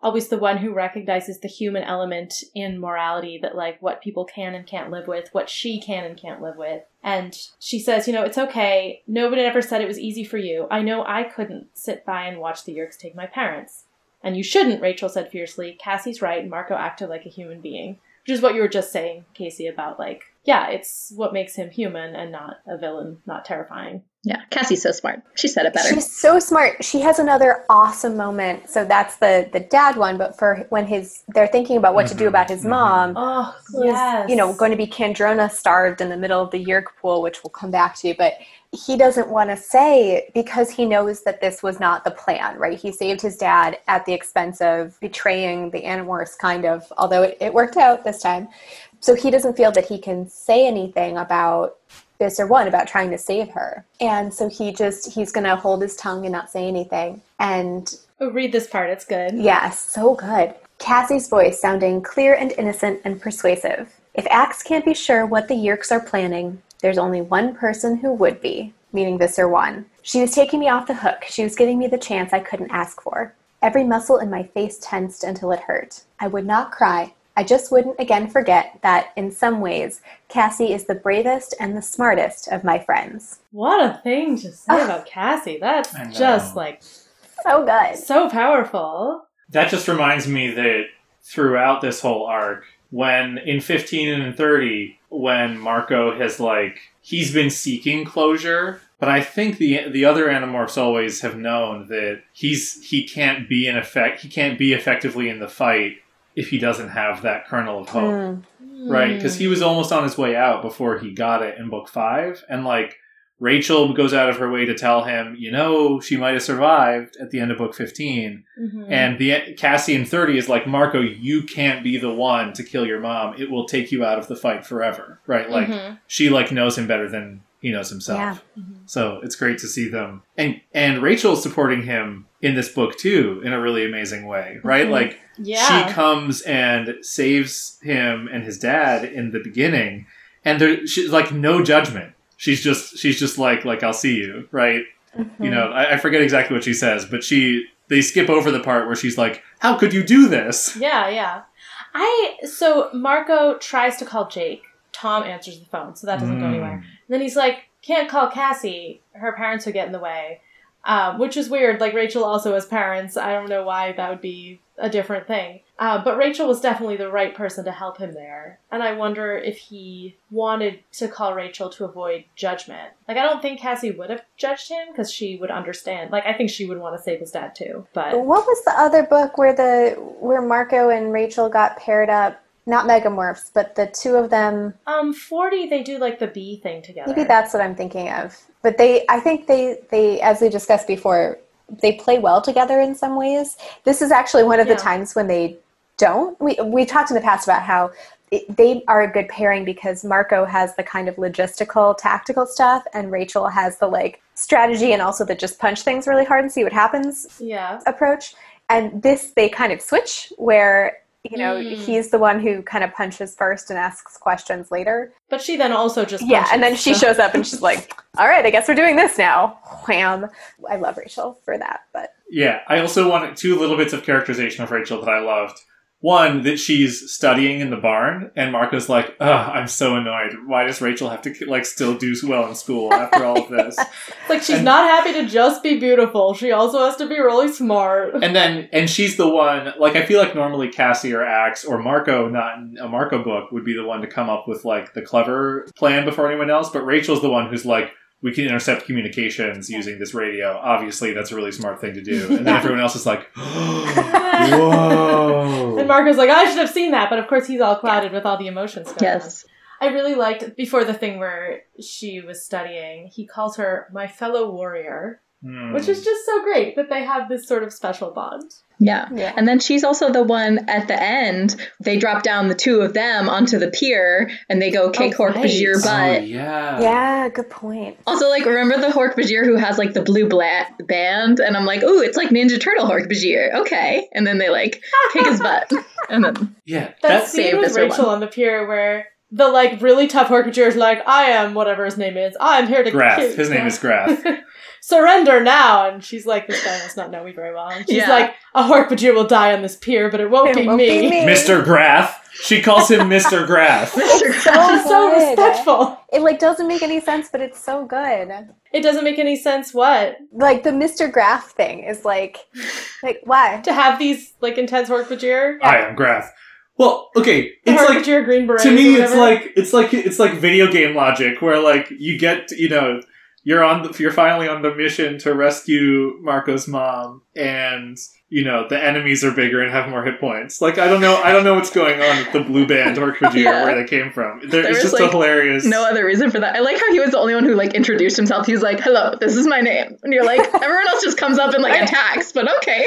always the one who recognizes the human element in morality that like what people can and can't live with, what she can and can't live with. And she says, you know, it's okay. Nobody ever said it was easy for you. I know I couldn't sit by and watch the Yeerks take my parents. And you shouldn't, Rachel said fiercely. Cassie's right. Marco acted like a human being. Which is what you were just saying, Casey, about like, yeah, it's what makes him human and not a villain, not terrifying. Yeah cassie's so smart she said it better She's so smart. She has another awesome moment. So that's the the dad one, but for when his they're thinking about what to do Mhm, about his mhm. mom. Oh, who's, yes. you know, going to be Kandrona starved in the middle of the Yeerk pool, which we'll come back to, but he doesn't want to say because he knows that this was not the plan, right? He saved his dad at the expense of betraying the Animorphs, kind of, although it, it worked out this time. So he doesn't feel that he can say anything about or one about trying to save her. And so he just, he's going to hold his tongue and not say anything. And Oh, read this part. It's good. Yes, so good. Cassie's voice sounding clear and innocent and persuasive. If Ax can't be sure what the Yeerks are planning, there's only one person who would be, meaning Visser One. She was taking me off the hook. She was giving me the chance I couldn't ask for. Every muscle in my face tensed until it hurt. I would not cry. I just wouldn't again forget that, in some ways, Cassie is the bravest and the smartest of my friends. What a thing to say about Cassie. That's just like So good. so powerful. That just reminds me that throughout this whole arc, when in 15 and in 30, when Marco has like he's been seeking closure, but I think the the other animorphs always have known that he's he can't be in effect he can't be effectively in the fight if he doesn't have that kernel of hope. Mm. Right, because he was almost on his way out before he got it in book five, and like Rachel goes out of her way to tell him, you know, she might have survived at the end of book fifteen, Mhm. and the Cassie in thirty is like, Marco, you can't be the one to kill your mom. It will take you out of the fight forever. Right, like Mhm. she like knows him better than he knows himself. Yeah. So it's great to see them, and and Rachel's supporting him in this book too in a really amazing way. Right, Mhm. like yeah. she comes and saves him and his dad in the beginning and there she's like no judgment she's just she's just like like i'll see you right Mm-hmm. you know I, I forget exactly what she says but she they skip over the part where she's like how could you do this yeah, yeah. I so Marco tries to call Jake. Tom answers the phone, so that doesn't go Mm. anywhere. And then he's like, "Can't call Cassie. Her parents would get in the way." Um, which is weird. Like Rachel also has parents. I don't know why that would be a different thing. Uh, but Rachel was definitely the right person to help him there. And I wonder if he wanted to call Rachel to avoid judgment. Like, I don't think Cassie would have judged him because she would understand. Like, I think she would want to save his dad too. But What was the other book where the where Marco and Rachel got paired up? Not megamorphs, but the two of them. um, 40, they do like the bee thing together. Maybe that's what I'm thinking of. But they, I think they, they, as we discussed before, they play well together in some ways. This is actually one of Yeah. the times when they don't. We we talked in the past about how it, they are a good pairing because Marco has the kind of logistical, tactical stuff, and Rachel has the like strategy and also the just punch things really hard and see what happens Yeah. approach. And this they kind of switch where you know Mm. he's the one who kind of punches first and asks questions later. But she then also just. Yeah, punches, and then she so- shows up and she's like, "All right, I guess we're doing this now." Wham! I love Rachel for that, but Yeah, I also wanted two little bits of characterization of Rachel that I loved. One, that she's studying in the barn, and Marco's like, Ugh, I'm so annoyed. Why does Rachel have to, like, still do well in school after all of this? Like she's And- not happy to just be beautiful. She also has to be really smart. and then, and she's the one, like, I feel like normally Cassie or Ax or Marco, not in a Marco book, would be the one to come up with, like, the clever plan before anyone else, but Rachel's the one who's like, we can intercept communications using this radio. Obviously, that's a really smart thing to do. And then everyone else is like, whoa. And Marco's like, I should have seen that, but of course he's all clouded with all the emotions going on. Yes. I really liked before the thing where she was studying, he calls her my fellow warrior, Hmm. which is just so great that they have this sort of special bond. Yeah. yeah. And then she's also the one at the end. They drop down the two of them onto the pier and they go kick Oh, Hork right. Bajir Oh, butt. yeah. yeah, good point. Also, like, remember the Hork Bajir who has like the blue bla- band? And I'm like, ooh, it's like Ninja Turtle Hork Bajir. Okay. And then they like kick his butt. And then, Yeah. That That's scene saved with Rachel one. on the pier where the like really tough hork Horcrux is like, I am whatever his name is. I'm here to Graf. kill- His name is Graf. Surrender now, and she's like, "This guy must not know me very well." And she's Yeah. like, "A Hork-Bajir will die on this pier, but it won't, It be, won't me. be me. Mr. Graf. She calls him Mr. Graf. It's so She's so respectful. It like doesn't make any sense, but it's so good. It doesn't make any sense what Like the Mr. Graf thing is like, like why? to have these like intense Hork-Bajir. I am Graf. Well, okay, it's like Green Berets. to me, it's like it's like it's like video game logic where like you get you know you're on the, you're finally on the mission to rescue Marco's mom and you know the enemies are bigger and have more hit points. Like I don't know I don't know what's going on with the blue band Hork-Bajir Yeah. where they came from. There, There it's was, just a like, hilarious. no other reason for that. I like how he was the only one who like introduced himself. He was like, hello, this is my name. And you're like, everyone else just comes up and like attacks, but okay.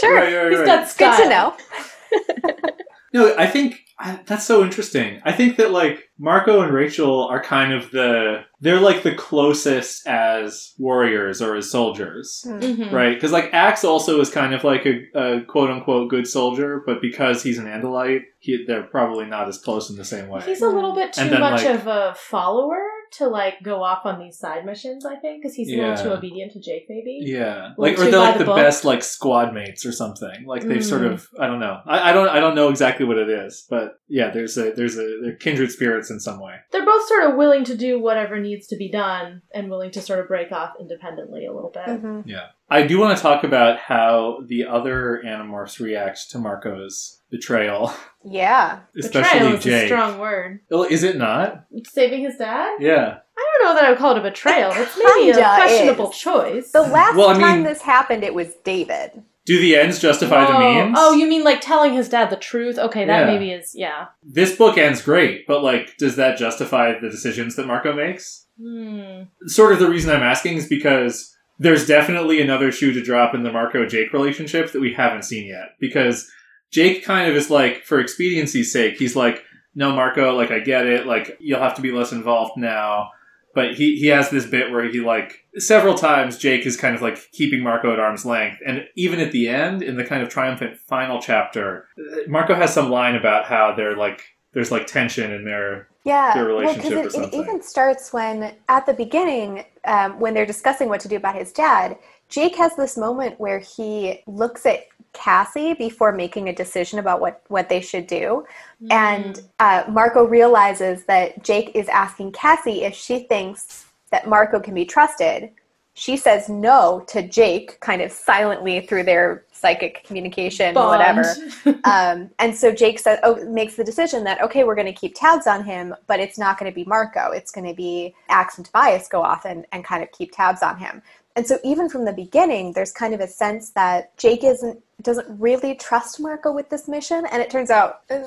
Sure, Right, right, he's right. got good to know. No, I think I, that's so interesting. I think that like Marco and Rachel are kind of the they're like the closest as warriors or as soldiers, Mhm. right? Because like Ax also is kind of like a, a quote unquote good soldier, but because he's an Andalite, he, they're probably not as close in the same way. He's a little bit too then, much like- of a follower to like go off on these side missions. I think because he's a little too obedient to Jake, maybe. Yeah, Like, like or too they're by like the the book? best like squad mates or something. Like they've sort Mm. of I don't know. I, I don't I don't know exactly what it is, but yeah, there's a there's a they're kindred spirits in some way. They're both sort of willing to do whatever needs to be done and willing to sort of break off independently a little bit. Mhm. Yeah. I do want to talk about how the other Animorphs react to Marco's betrayal, Yeah, Betrayal especially is a strong word. Oh, is it not? Saving his dad? Yeah. I don't know that I would call it a betrayal. It's maybe a kinda questionable is. choice. the last Well, I mean- time this happened, it was David. Do the ends justify the oh, means? oh, you mean like telling his dad the truth? Okay, that Yeah. maybe is yeah. This book ends great, but like, does that justify the decisions that Marco makes? Hmm. Sort of the reason I'm asking is because there's definitely another shoe to drop in the Marco Jake relationship that we haven't seen yet. Because Jake kind of is like, for expediency's sake, he's like, no, Marco, like, I get it. Like, you'll have to be less involved now. But he, he has this bit where he, like, several times Jake is kind of like keeping Marco at arm's length. And even at the end, in the kind of triumphant final chapter, uh, Marco has some line about how they're like, there's like tension in their Yeah, Their well, relationship or it, it even starts when at the beginning, um, when they're discussing what to do about his dad. Jake has this moment where he looks at Cassie before making a decision about what what they should do, and uh, Marco realizes that Jake is asking Cassie if she thinks that Marco can be trusted. She says no to Jake, kind of silently through their psychic communication, Bond. whatever. Um, and so Jake says, oh, makes the decision that okay, we're going to keep tabs on him, but it's not going to be Marco. It's going to be Ax and Tobias go off and, and kind of keep tabs on him. And so even from the beginning, there's kind of a sense that Jake isn't doesn't really trust Marco with this mission, and it turns out uh,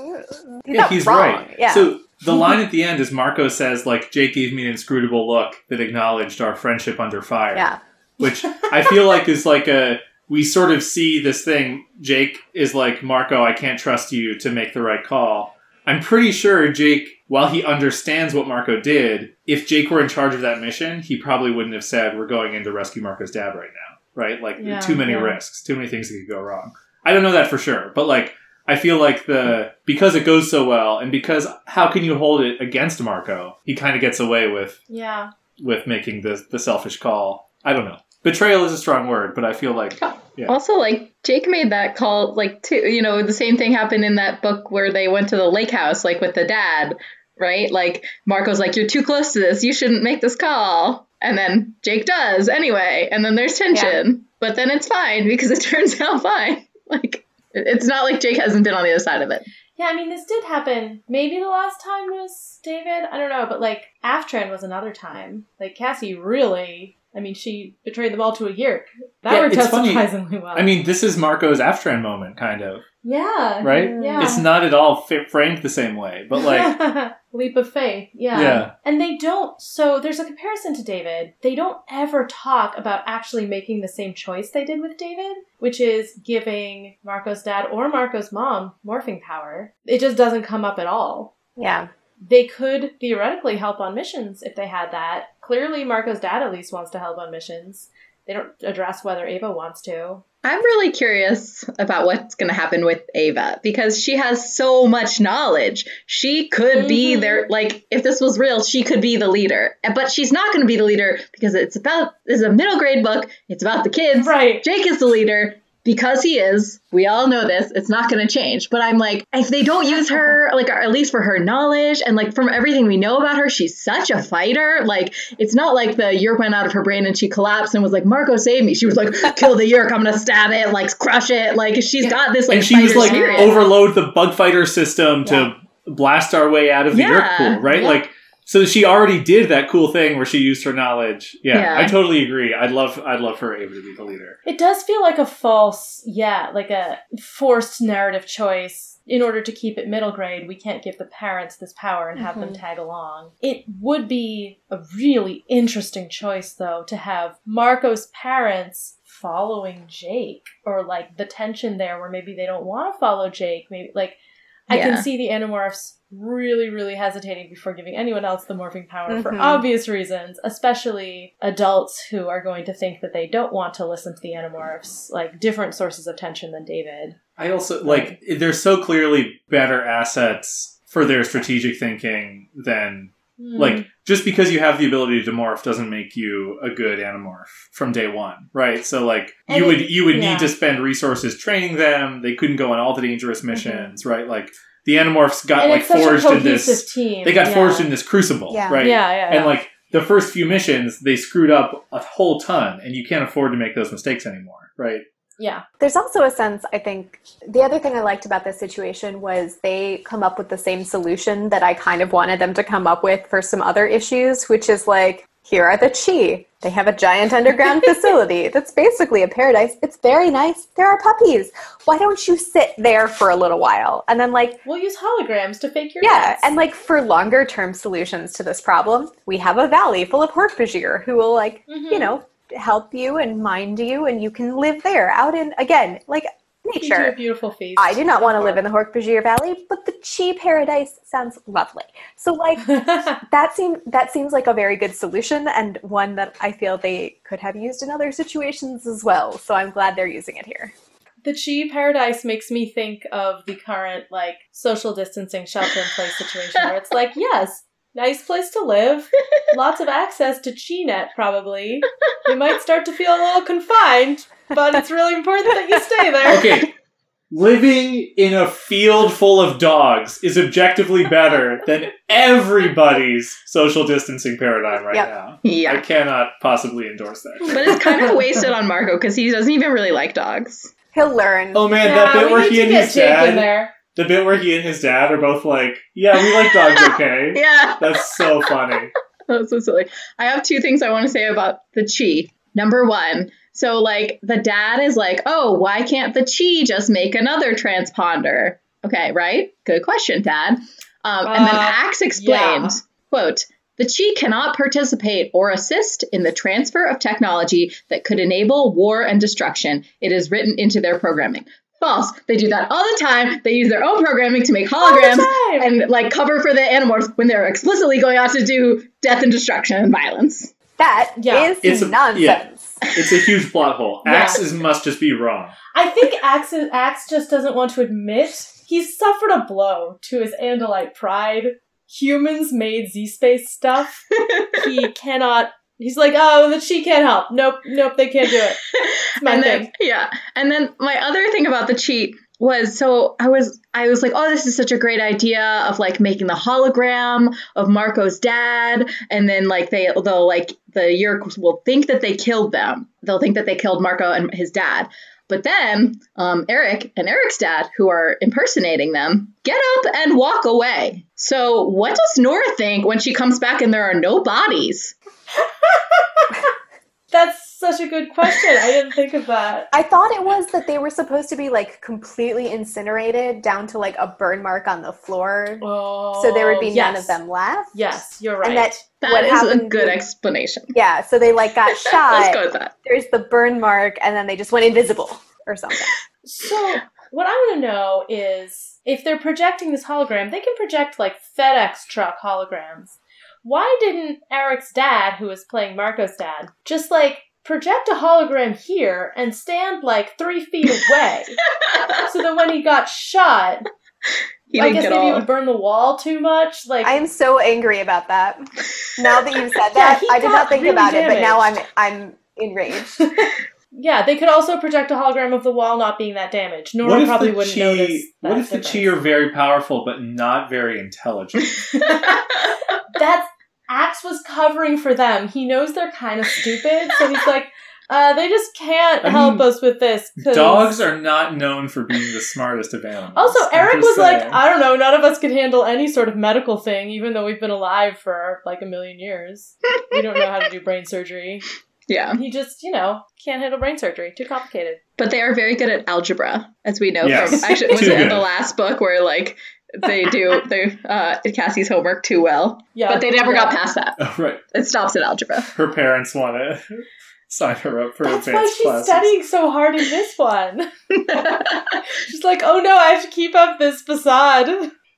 he's yeah, he's wrong. right. Yeah. So the line at the end is Marco says like Jake gave me an inscrutable look that acknowledged our friendship under fire. yeah. which I feel like is like a we sort of see this thing. Jake is like Marco, I can't trust you to make the right call. I'm pretty sure Jake, while he understands what Marco did, if Jake were in charge of that mission, he probably wouldn't have said, "We're going in to rescue Marco's dad right now." Right? Like Yeah, too many yeah. risks, too many things that could go wrong. I don't know that for sure, but like I feel like the because it goes so well, and because how can you hold it against Marco? He kind of gets away with yeah. with making the the selfish call. I don't know. Betrayal is a strong word, but I feel like Yeah. Also, like Jake made that call, like too. You know, the same thing happened in that book where they went to the lake house, like with the dad, right? Like Marco's like, "You're too close to this. You shouldn't make this call." And then Jake does anyway, and then there's tension. But then it's fine because it turns out fine. Like it's not like Jake hasn't been on the other side of it. Yeah, I mean, this did happen. Maybe the last time was David. I don't know, but like Aftran was another time. Like Cassie really. I mean, she betrayed them all to a Yeerk. That Yeah, worked it's out funny. surprisingly well. I mean, this is Marco's Aftran moment, kind of, yeah, right? Yeah, It's not at all framed the same way, but like, leap of faith. Yeah. Yeah. And they don't. So there's a comparison to David. They don't ever talk about actually making the same choice they did with David, which is giving Marco's dad or Marco's mom morphing power. It just doesn't come up at all. Yeah. They could theoretically help on missions if they had that. Clearly, Marco's dad at least wants to help on missions. They don't address whether Eva wants to. I'm really curious about what's going to happen with Eva because she has so much knowledge. She could be Mhm. there, like, if this was real, she could be the leader. But she's not going to be the leader because it's about, this is a middle grade book. It's about the kids. Right. Jake is the leader because he is. We all know this. It's not going to change. But I'm like, if they don't use her, like, at least for her knowledge and like from everything we know about her, she's such a fighter. Like, it's not like the yeerk went out of her brain and she collapsed and was like, Marco, save me. She was like, kill the yeerk. I'm going to stab it, like, crush it. Like, she's got this, like, and she was like, spirit. overload the bug fighter system to blast our way out of the Yeah. Yeerk pool, right? Yeah. Like, so she already did that cool thing where she used her knowledge. Yeah, Yeah. I totally agree. I'd love, I'd love for Eva to be the leader. It does feel like a false, yeah, like a forced narrative choice. In order to keep it middle grade, we can't give the parents this power and have them mm-hmm. tag along. It would be a really interesting choice, though, to have Marco's parents following Jake, or like the tension there where maybe they don't want to follow Jake. Maybe, like, I Yeah. can see the Animorphs really, really hesitating before giving anyone else the morphing power for Mhm. obvious reasons, especially adults who are going to think that they don't want to listen to the Animorphs, like different sources of tension than David. I also like they're so clearly better assets for their strategic thinking than Hmm. like just because you have the ability to morph doesn't make you a good animorph from day one right so like And you would you would yeah. need to spend resources training them they couldn't go on all the dangerous Mm-hmm. missions right like the animorphs got and like forged in this team. they got yeah. forged in this crucible Yeah. right Yeah, yeah, and like the first few missions they screwed up a whole ton and you can't afford to make those mistakes anymore right yeah. There's also a sense, I think, the other thing I liked about this situation was they come up with the same solution that I kind of wanted them to come up with for some other issues, which is like, here are the Chee. They have a giant underground facility that's basically a paradise. It's very nice. There are puppies. Why don't you sit there for a little while? And then, like, We'll use holograms to fake your yeah, and like for longer term solutions to this problem, we have a valley full of Hork-Bajir who will like, Mhm. you know, help you and mind you and you can live there out in again, like you a nature. beautiful feast. I do not want to live in the Hork-Bajir Valley, but the Chee Paradise sounds lovely. So like that seems that seems like a very good solution and one that I feel they could have used in other situations as well. So I'm glad they're using it here. The Chee Paradise makes me think of the current like social distancing shelter in place situation where it's like, yes, nice place to live, lots of access to Chee Net probably. You might start to feel a little confined, but it's really important that you stay there. okay living in a field full of dogs is objectively better than everybody's social distancing paradigm right Yep. now. I cannot possibly endorse that. But it's kind of wasted on Marco because he doesn't even really like dogs. He'll learn. Oh man, Yeah, that bit where he and his Jake dad the bit where he and his dad are both like, "Yeah, we like dogs, okay." Yeah. That's so funny. That's so silly. I have two things I want to say about the chee. Number one, so like the dad is like, oh, why can't the chee just make another transponder? Okay, right? Good question, Dad. Um, and then Uh, Ax explained, quote, the chee cannot participate or assist in the transfer of technology that could enable war and destruction. It is written into their programming. False. They do that all the time. They use their own programming to make holograms and like cover for the animorphs when they're explicitly going out to do death and destruction and violence. That is Yeah. It's a- nonsense. It's a huge plot hole. Yeah. Ax is, must just be wrong. I think Ax, Ax just doesn't want to admit he's suffered a blow to his Andalite pride. Humans made Z Space stuff. he cannot. He's like, oh, that she can't help. Nope, nope, they can't do it. It's my and thing. then yeah, and then my other thing about the cheat was so I was I was like, oh, this is such a great idea of like making the hologram of Marco's dad, and then like they they'll like the Yeerks will think that they killed them. They'll think that they killed Marco and his dad. But then um, Erek and Erek's dad, who are impersonating them, get up and walk away. So what does Nora think when she comes back and there are no bodies? That's such a good question. I didn't think of that. I thought it was that they were supposed to be like completely incinerated down to like a burn mark on the floor. Oh, so there would be oh, none of them left. Yes, you're right. And that That what is a good explanation. Yeah, so they like got Let's shot. go with that. There's the burn mark, and then they just went invisible or something. So, what I want to know is if they're projecting this hologram, they can project like FedEx truck holograms. Why didn't Erek's dad, who was playing Marco's dad, just like project a hologram here and stand like three feet away so that when he got shot, He I guess get maybe it all. would burn the wall too much? Like, I am so angry about that. Now that you've said that, he I did not think really about it, but now I'm. I'm enraged. yeah, they could also project a hologram of the wall not being that damaged. Nora probably wouldn't chee, notice. What if the chee are very powerful but not very intelligent? that's Ax was covering for them. He knows they're kind of stupid, so he's like, uh, they just can't I help mean, us with this. 'cause- Dogs are not known for being the smartest of animals. Also, Erek was like. I don't know, none of us can handle any sort of medical thing, even though we've been alive for like a million years. We don't know how to do brain surgery. Yeah, He just, you know, can't handle brain surgery. Too complicated. but they are very good at algebra, as we know Yes. from actually was it in the last book where like they do they uh Cassie's homework too well, Yeah, but they never got past that. Oh, right. It stops at algebra. Her parents want to sign her up for That's why advanced she's classes. studying so hard in this one. She's like, "Oh no, I have to keep up this facade."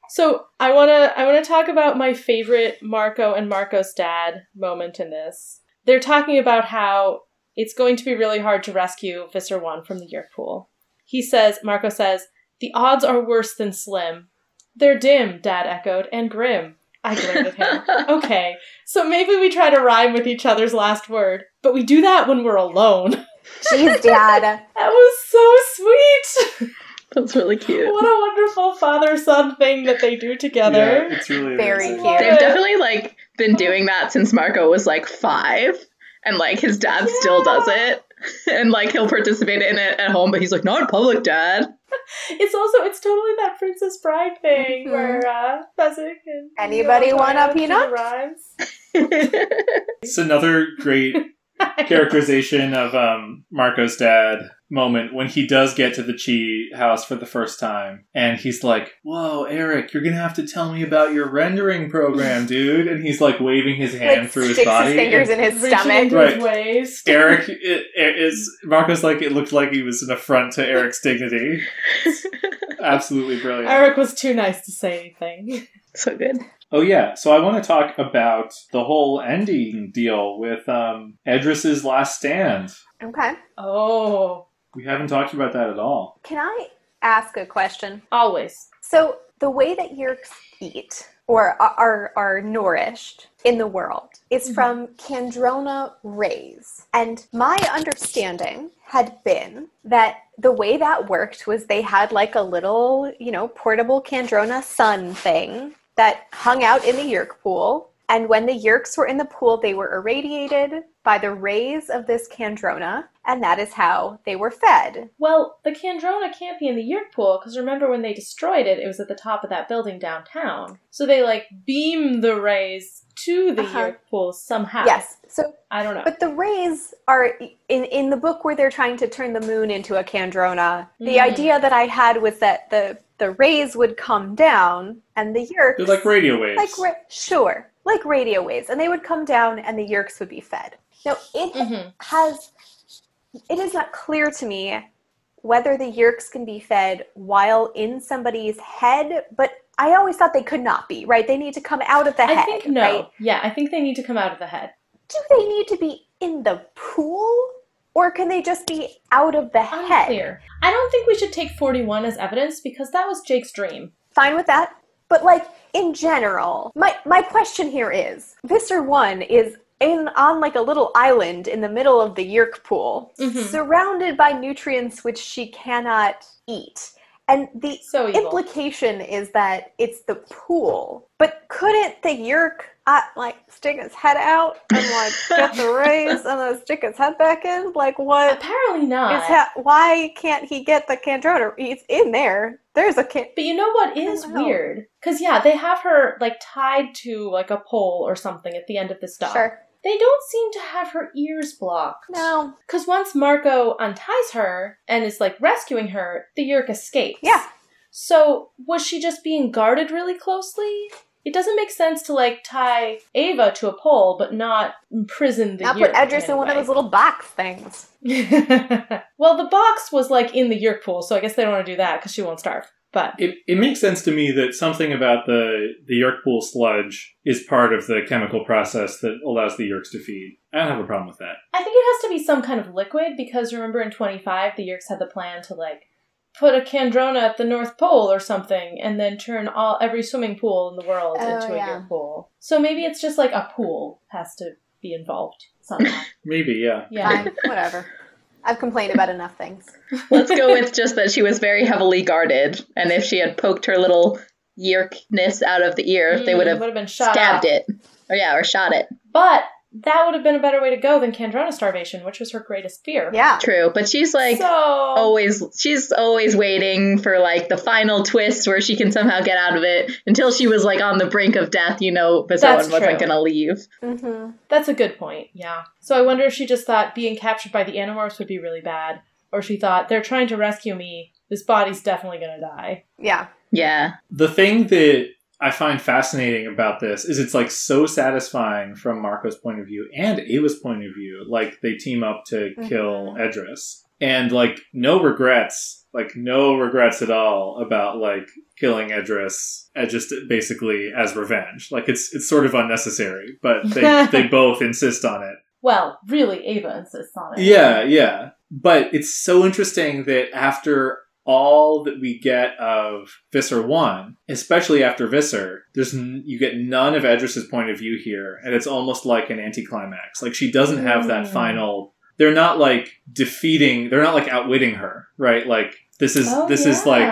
So I wanna I wanna talk about my favorite Marco and Marco's dad moment in this. They're talking about how it's going to be really hard to rescue Visser One from the Yeerk pool. He says, Marco says, "The odds are worse than slim." They're dim, Dad echoed, and grim. I glared at him. okay, so maybe we try to rhyme with each other's last word, but we do that when we're alone. Jeez, Dad. That was so sweet. That's really cute. what a wonderful father son thing that they do together. Yeah, it's really Very amazing. cute. They've definitely like been doing that since Marco was like five, and like his dad still does it, and like he'll participate in it at home, but he's like not in public, dad. It's also it's totally that Princess Bride thing Mhm. where uh Fezzik and Anybody want a Diana do the peanut? It's another great characterization of um, Marco's dad moment when he does get to the Chee house for the first time, and he's like, "Whoa, Erek, you're gonna have to tell me about your rendering program, dude." And he's like waving his hand Like through his body. his fingers in his stomach. Right. his waist. Erek it, it is Marco's like it looked like he was an affront to Erek's dignity. Absolutely brilliant. Erek was too nice to say anything. so good. Oh yeah, so I want to talk about the whole ending deal with um, Edriss's last stand. Okay. Oh, We haven't talked about that at all. Can I ask a question? always. So the way that Yeerks eat, or are are nourished in the world is Mhm. from Kandrona rays. And my understanding had been that the way that worked was they had like a little, you know, portable Kandrona sun thing that hung out in the Yeerk pool. And when the Yeerks were in the pool, they were irradiated by the rays of this Kandrona, and that is how they were fed. Well, the Kandrona can't be in the Yeerk pool because remember when they destroyed it, it was at the top of that building downtown. So they like beam the rays to the Uh-huh. Yeerk pool somehow. Yes. So I don't know. But the rays are in in the book where they're trying to turn the moon into a Kandrona. The Mm. idea that I had was that the the rays would come down and the Yeerks They're like radio waves. like ra- sure, like radio waves, and they would come down and the Yeerks would be fed. Now it Mhm. has it is not clear to me whether the Yeerks can be fed while in somebody's head, but I always thought they could not be, right? They need to come out of the I head. I think no. right? Yeah, I think they need to come out of the head. do they need to be in the pool or can they just be out of the head Unclear. I don't think we should take 41 as evidence because that was Jake's dream. fine with that but like in general my my question here is visser 1 is in on like a little island in the middle of the yeerk pool Mhm. surrounded by nutrients which she cannot eat and the So implication is that it's the pool but couldn't the yeerk uh, like stick its head out and like get the rays and then stick its head back in like what Apparently not. is ha- why can't he get the Kandrona? He's in there. There's a can. But you know what is know. weird? Because yeah, they have her like tied to like a pole or something at the end of the stop. Sure. They don't seem to have her ears blocked. No. Because once Marco unties her and is like rescuing her, the Yeerk escapes. Yeah. So was she just being guarded really closely? It doesn't make sense to like tie Eva to a pole but not imprison the Yeerk. put Edriss in one of those little box things. well, the box was like in the Yeerk pool, so I guess they don't want to do that because she won't starve. But It, it makes sense to me that something about the the Yeerk pool sludge is part of the chemical process that allows the Yeerks to feed. I don't have a problem with that. I think it has to be some kind of liquid because remember in 25 the Yeerks had the plan to like put a Kandrona at the North Pole or something and then turn all every swimming pool in the world Oh, into a yeah. Yeerk pool. So maybe it's just like a pool has to be involved somehow. Maybe, yeah. Yeah. Fine. Whatever. I've complained about enough things. Let's go with just that she was very heavily guarded, and if she had poked her little yeerkness out of the ear, they mm, would have would have been shot stabbed off. it. Or yeah, or shot it. But that would have been a better way to go than Kandrona starvation, which was her greatest fear. Yeah. True, but she's like so always she's always waiting for like the final twist where she can somehow get out of it until she was like on the brink of death you know but That's someone wasn't true. gonna leave hmm That's a good point, yeah. So I wonder if she just thought being captured by the Animorphs would be really bad, or she thought, they're trying to rescue me, this body's definitely gonna die. Yeah. yeah The thing that I find fascinating about this is it's like so satisfying from Marco's point of view and Eva's point of view. Like they team up to mm-hmm. kill Edriss. And like no regrets, like no regrets at all about like killing Edriss and just basically as revenge. Like it's it's sort of unnecessary, but they they both insist on it. Well, really, Eva insists on it. Yeah, yeah. But it's so interesting that after all that we get of Visser 1, especially after Visser, there's n- you get none of Edriss's point of view here, and it's almost like an anticlimax. Like she doesn't have that Mm. final they're not like defeating, they're not like outwitting her, right? Like this is Oh, this is like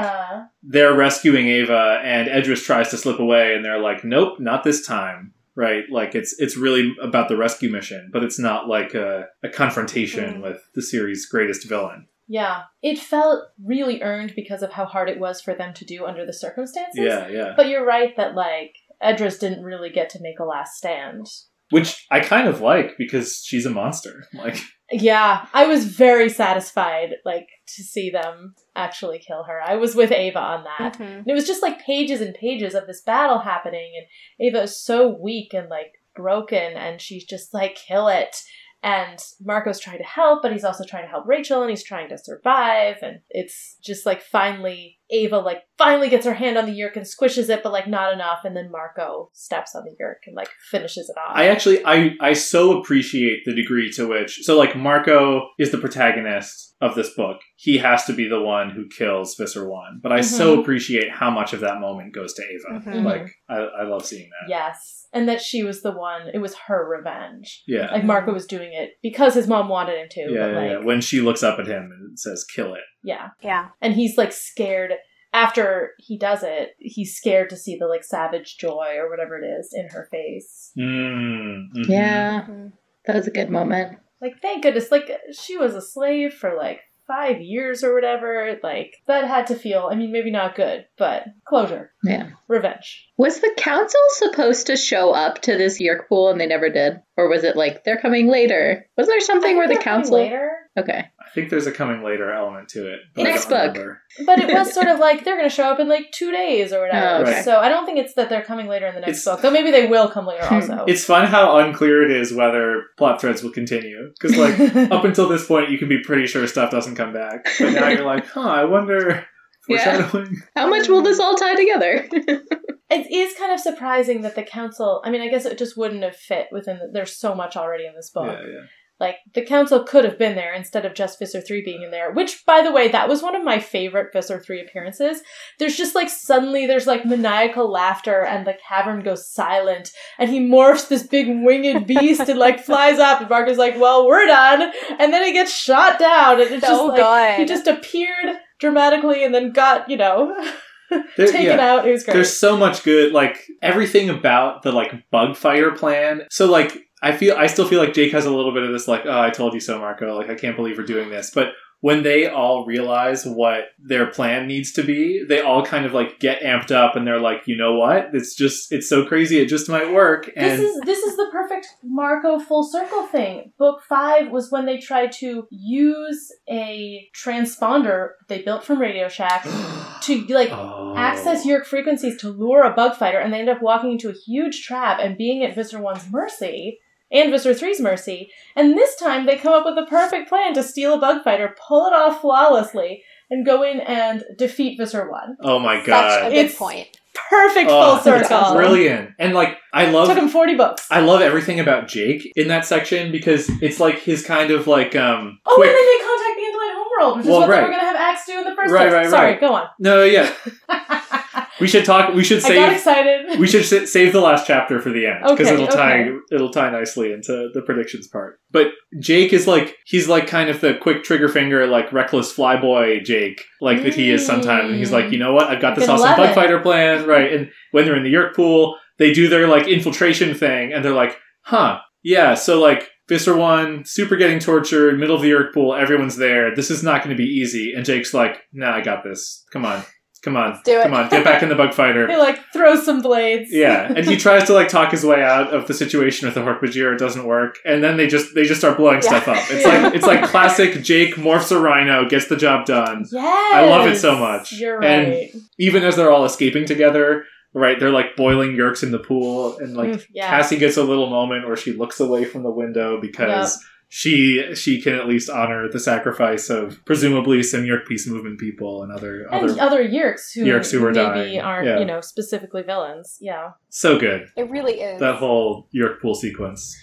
they're rescuing Eva and Edriss tries to slip away and they're like, "Nope, not this time." Right? Like it's it's really about the rescue mission, but it's not like a, a confrontation Mm. with the series' greatest villain. Yeah. It felt really earned because of how hard it was for them to do under the circumstances. Yeah, yeah. But you're right that, like, Edriss didn't really get to make a last stand. Which I kind of like because she's a monster. Like Yeah, I was very satisfied, like, to see them actually kill her. I was with Eva on that. Mhm. And it was just like pages and pages of this battle happening, and Eva is so weak and like broken, and she's just like, kill it. And Marco's trying to help, but he's also trying to help Rachel, and he's trying to survive. And it's just like finally, Eva like finally gets her hand on the yeerk and squishes it, but like not enough. And then Marco steps on the yeerk and like finishes it off. I actually I I so appreciate the degree to which so like Marco is the protagonist of this book, he has to be the one who kills Visser One. But I so appreciate how much of that moment goes to Eva. Mhm. Like I, I love seeing that. yes. And that she was the one, it was her revenge. Yeah. Like Marco was doing it because his mom wanted him to. Yeah, but yeah, like, yeah. When she looks up at him and says, "Kill it." yeah. Yeah. And he's like scared after he does it, he's scared to see the like savage joy or whatever it is in her face. Mm, mhm. Yeah, Mhm. that was a good moment. Like, thank goodness, like she was a slave for like five years or whatever. Like that had to feel. I mean, maybe not good, but closure, Yeah. revenge. Was the council supposed to show up to this Yeerk pool and they never did? Or was it like they're coming later? Was there something where the They're coming council later. Okay. I think there's a coming later element to it. but Next book. remember. But it was sort of like they're going to show up in like two days or whatever. Oh, okay. So I don't think it's that they're coming later in the next It's- book. Though maybe they will come later hmm. also. It's fun how unclear it is whether plot threads will continue. Because, like, up until this point, you can be pretty sure stuff doesn't come back. But now you're like, huh, I wonder. Yeah. How much will this all tie together? It is kind of surprising that the council. I mean, I guess it just wouldn't have fit within. The, there's so much already in this book. Yeah, yeah. Like the council could have been there instead of just Visser three being in there. Which, by the way, that was one of my favorite Visser three appearances. There's just like suddenly there's like maniacal laughter and the cavern goes silent and he morphs this big winged beast and like flies up and Marco's like, "Well, we're done," and then he gets shot down and it's So just like good. he just appeared dramatically and then got you know There- taken yeah. out. It was great. There's so much good, like everything about the like bug fighter plan. So like I feel I still feel like Jake has a little bit of this like, oh, I told you so, Marco. Like I can't believe we're doing this. But when they all realize what their plan needs to be, they all kind of like get amped up and they're like, you know what? It's just it's so crazy. It just might work. This is this is the perfect Marco full circle thing. Book five was when they tried to use a transponder they built from Radio Shack to like Oh. access Yeerk frequencies to lure a bug fighter, and they end up walking into a huge trap and being at Visser One's mercy and Visser 3's mercy. And this time they come up with the perfect plan to steal a bug fighter, pull it off flawlessly, and go in and defeat Visser One. Oh my god. Such a god. good It's- point. Perfect Oh, full circle. It's brilliant. And like I love Took him forty books. I love everything about Jake in that section because it's like his kind of like um Oh, quick and then they contact the Infinite Homeworld, which is Well, what they right. were going have do in the first Right, place. right, Sorry, right. go on. No, yeah. We should talk we should I got save excited. we should save the last chapter for the end because Okay, it'll tie it'll tie nicely into the predictions part. But Jake is like he's like kind of the quick trigger finger like reckless flyboy Jake like that he is sometimes and he's like, mm. "You know what? I've got this awesome bug it." fighter plan." Right. And when they're in the Yeerk pool, they do their like infiltration thing and they're like, "Huh. Yeah, so like Visser one, super getting tortured, middle of the Yeerk pool, everyone's there. This is not going to be easy." And Jake's like, "Nah, I got this. Come on. Come on. do it." Come on. Get back in the bug fighter." He like throws some blades. Yeah, and he tries to like talk his way out of the situation with the Hork-Bajir. It doesn't work, and then they just they just start blowing Yeah. stuff up. It's Yeah. like it's like classic Jake morphs a rhino, gets the job done. Yes. I love it so much. You're And- right. Even as they're all escaping together, right? They're like boiling yeerks in the pool, and like Mm, yeah. Cassie gets a little moment where she looks away from the window because. She she can at least honor the sacrifice of presumably some Yeerk Peace Movement people and other and other other Yeerks who, Yeerks who were maybe dying. aren't, Yeah. you know, specifically villains. Yeah. so good It really is. that whole Yeerk pool sequence.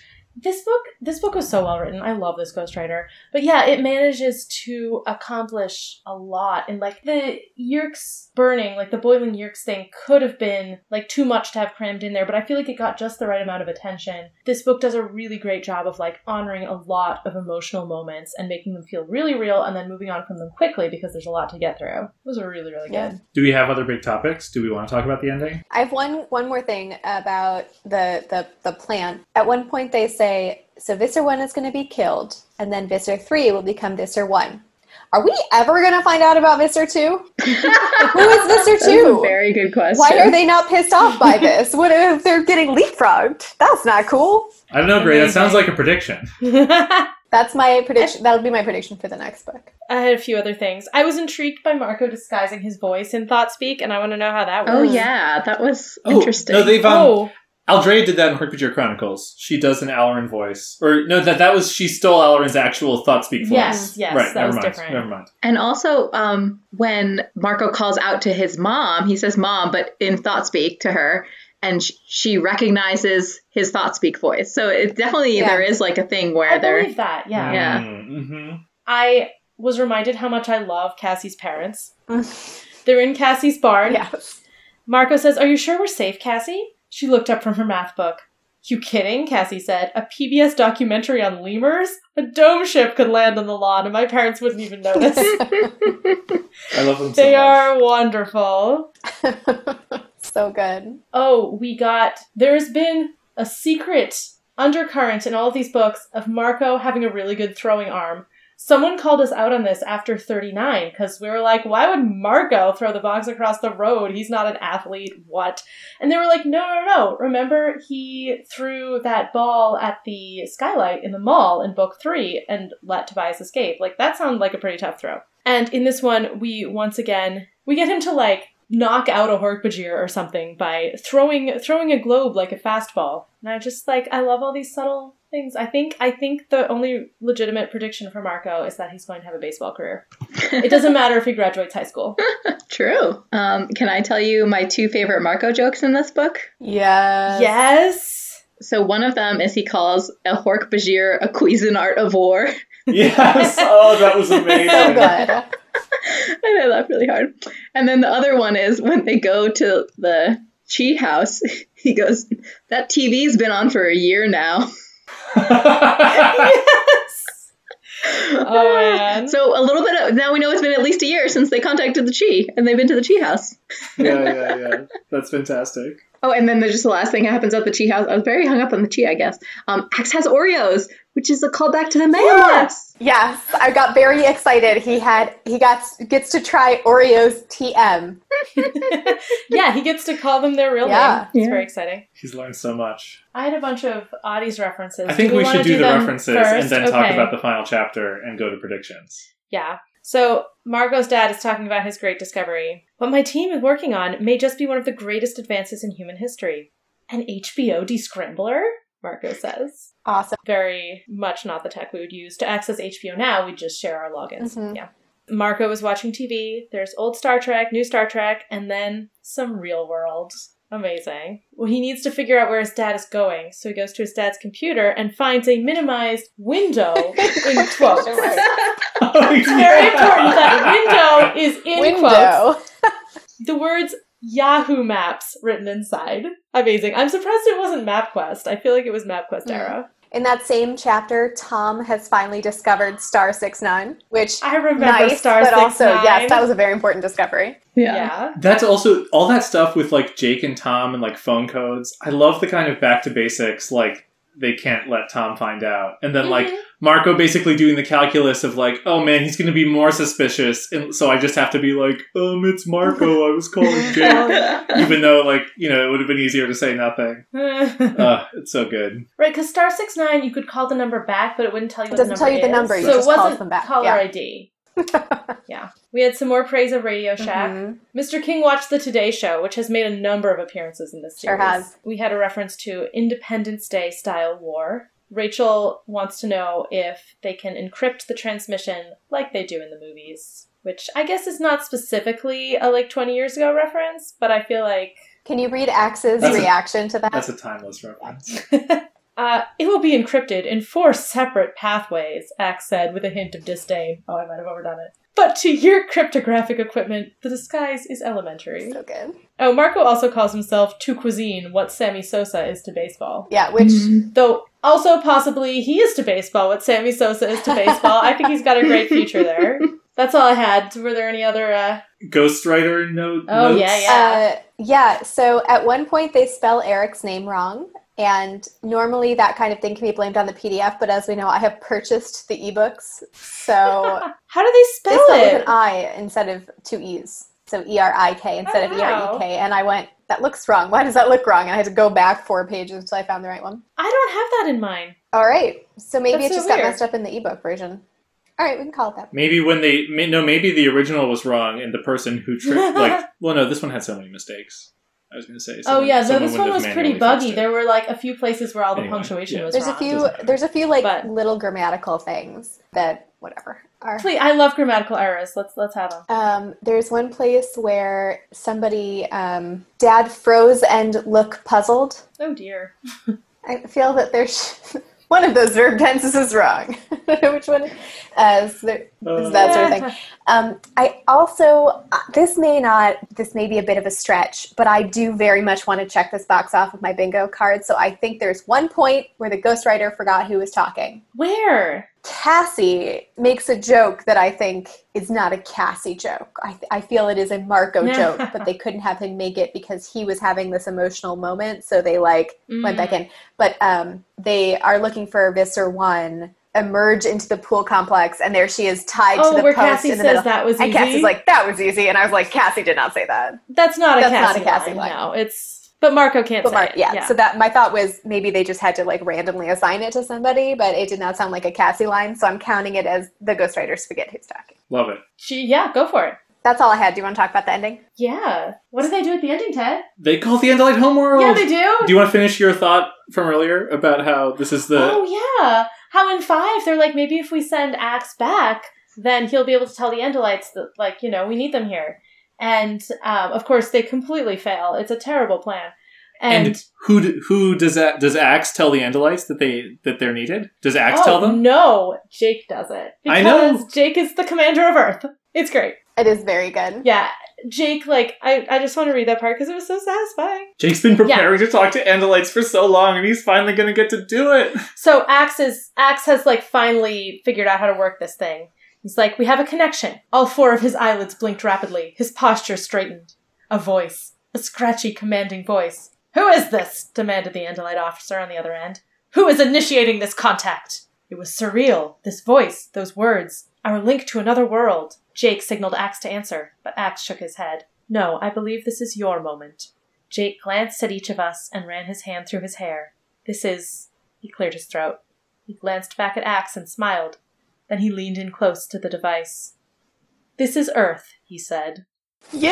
This book this book was so well written. I love this ghostwriter. But yeah, it manages to accomplish a lot. And like the Yeerks burning, like the boiling Yeerks thing could have been like too much to have crammed in there, but I feel like it got just the right amount of attention. This book does a really great job of like honoring a lot of emotional moments and making them feel really real and then moving on from them quickly because there's a lot to get through. It was really, really Yeah. good. Do we have other big topics? Do we want to talk about the ending? I have one one more thing about the the the plan. At one point, they say so Visser one is going to be killed, and then Visser three will become Visser one. Are we ever going to find out about Visser two? Who is Visser two? very good question. Why are they not pissed off by this? What if they're getting leapfrogged? That's not cool. I don't know, Gray. That sounds like a prediction. That's my prediction. That'll be my prediction for the next book. I had a few other things. I was intrigued by Marco disguising his voice in Thought Speak, and I want to know how that works. Oh yeah, that was Oh, interesting. No, they've um, Oh, Aldrea did that in Hork-Bajir Chronicles. She does an Alloran voice, or no, that that was she stole Alloran's actual thought speak voice. yes, yes, right. that never was mind. different. Never mind. And also, um, when Marco calls out to his mom, he says "mom," but in thought speak to her, and sh- she recognizes his thought speak voice. So it definitely Yeah. there is like a thing where I they're believe that. Yeah. Yeah. Mm-hmm. I was reminded how much I love Cassie's parents. They're in Cassie's barn. yes. Marco says, Are you sure we're safe, Cassie? She looked up from her math book. You kidding? Cassie said. A PBS documentary on lemurs? A dome ship could land on the lawn and my parents wouldn't even notice. I love them so they much. are wonderful. so good. Oh, we got. There's been a secret undercurrent in all of these books of Marco having a really good throwing arm. Someone called us out on this after 39 because we were like, why would Marco throw the box across the road? He's not an athlete. What? And they were like, no, no, no. Remember, he threw that ball at the skylight in the mall in book three and let Tobias escape. Like, that sounded like a pretty tough throw. And in this one, we once again, we get him to like knock out a Hork-Bajir or something by throwing throwing a globe like a fastball. And I just like I love all these subtle things. I think I think the only legitimate prediction for Marco is that he's going to have a baseball career. it doesn't matter if he graduates high school. True. Um, can I tell you my two favorite Marco jokes in this book? Yes. yes. So one of them is he calls a Hork Bajir a Cuisinart of war. Yes. Oh, that was amazing. So good. and I laughed really hard. And then the other one is when they go to the Chee house, he goes, That TV's been on for a year now. Yes. Oh man. So a little bit of now we know it's been at least a year since they contacted the Chi and they've been to the Chi house. yeah, yeah, yeah. That's fantastic. Oh, and then there's just the last thing that happens at the Chee house. I was very hung up on the Chee, I guess. Um, Ax has Oreos, which is a callback to the Megamorphs. Yes, I got very excited. He had he got gets to try Oreos TM. yeah, he gets to call them their real Yeah. name. It's Yeah. very exciting. He's learned so much. I had a bunch of Oddies references. I think we, wanna should do, the references first? and then talk about the final chapter and go to predictions. Yeah. So Marco's dad is talking about his great discovery. What my team is working on may just be one of the greatest advances in human history. An HBO descrambler? Marco says. Awesome. Very much not the tech we would use to access HBO now. We just share our logins. Mhm. Yeah. Marco was watching TV. There's old Star Trek, new Star Trek, and then some real world. Amazing. Well, he needs to figure out where his dad is going, so he goes to his dad's computer and finds a minimized window in quotes. Oh, It's very important that window is in quotes. The words Yahoo Maps written inside. Amazing. I'm surprised it wasn't MapQuest. I feel like it was MapQuest Mm. era. In that same chapter, Tom has finally discovered Star Six Nine, which I remember nice, Star but Six also Nine. yes, that was a very important discovery. yeah. That's also all that stuff with like Jake and Tom and like phone codes. I love the kind of back to basics, like they can't let Tom find out. And then like Mhm. Marco basically doing the calculus of like, oh man, he's gonna be more suspicious and so I just have to be like, um, it's Marco, I was calling Jake. Even though like, you know, it would have been easier to say nothing. Uh, it's so good. right, because Star Six Nine, you could call the number back, but it wouldn't tell you. It what doesn't the tell number you the is. number, you so just it wasn't them back, caller yeah. ID. yeah, we had some more praise of Radio Shack. Mhm. Mr. King watched the Today Show, which has made a number of appearances in this Sure series. has. We had a reference to Independence Day style war. Rachel wants to know if they can encrypt the transmission like they do in the movies, which I guess is not specifically a like 20 years ago reference, but I feel like Can you read Ax's That's a- reaction to that? That's a timeless reference. uh, it will be encrypted in four separate pathways, Ax said with a hint of disdain. Oh, I might have overdone it. But to your cryptographic equipment, the disguise is elementary. so good. Oh, Marco also calls himself to cuisine what Sammy Sosa is to baseball. Yeah, which Mm-hmm. Though also possibly he is to baseball what Sammy Sosa is to baseball. I think he's got a great future there. That's all I had. Were there any other uh Ghostwriter note. Oh, notes? yeah, yeah. Uh, yeah, so at one point they spell Erek's name wrong, and normally that kind of thing can be blamed on the PDF, but as we know, I have purchased the ebooks, so How do they they spell it? with an? I instead of two E's. So E R I K instead of oh, E R Wow. E K. And I went, that looks wrong. Why does that look wrong? And I had to go back four pages until I found the right one. I don't have that in mind. All right. So maybe That's it so just got messed up in the ebook version. All right, we can call it that. Maybe when they may, no, maybe the original was wrong, and the person who tripped like well, no, this one had so many mistakes. I was going to say. oh yeah, no, someone this one was pretty buggy. There were like a few places where all the Anyway, punctuation yeah. was There's a wrong. few doesn't there's a few like But- little grammatical things that whatever are Please, I love grammatical errors. Let's let's have them. Um, there's one place where somebody, um, dad froze and look puzzled. Oh dear. I feel that there's one of those verb tenses is wrong. Which one? Uh, so there- is that sort of thing. Um, I also, uh, this may not, this may be a bit of a stretch, but I do very much want to check this box off of my bingo card. So I think there's one point where the ghostwriter forgot who was talking. Where? Cassie makes a joke that I think is not a Cassie joke. I, I feel it is a Marco joke, but they couldn't have him make it because he was having this emotional moment. So they like went back in. But um, they are looking for Visser 1 emerge into the pool complex and there she is tied Oh, to the where post Cassie in the says middle. that was and easy. Cassie's like, that was easy. And I was like, Cassie did not say that. That's not a That's Cassie, not a Cassie line. line. No, it's but Marco can't But say Mark, it. yeah. So that my thought was maybe they just had to like randomly assign it to somebody, but it did not sound like a Cassie line. So I'm counting it as the ghostwriter spaghetti who's talking. Love it. she yeah, go for it. That's all I had. Do you want to talk about the ending? Yeah. What did they do at the ending, Ted? They call the Andalite homeworld. Yeah, they do. Do you want to finish your thought from earlier about how this is the? Oh yeah. How in five they're like maybe if we send Ax back, then he'll be able to tell the Andalites that like you know we need them here. And um, of course they completely fail. It's a terrible plan. And, and who d- who does that? Does Ax tell the Andalites that they that they're needed? Does Ax oh, tell them? No, Jake does it. I know. Jake is the commander of Earth. It's great. It is very good. Yeah, Jake. Like I, I just want to read that part because it was so satisfying. Jake's been preparing to talk to Andalites for so long, and he's finally going to get to do it. So Ax is Ax has like finally figured out how to work this thing. He's like, we have a connection. All four of his eyelids blinked rapidly. His posture straightened. A voice, a scratchy, commanding voice. Who is this? demanded the Andalite officer on the other end. Who is initiating this contact? It was surreal. This voice, those words, our link to another world. Jake signaled Ax to answer, but Ax shook his head. No, I believe this is your moment. Jake glanced at each of us and ran his hand through his hair. This is. He cleared his throat. He glanced back at Ax and smiled. Then he leaned in close to the device. This is Earth, he said. Yay!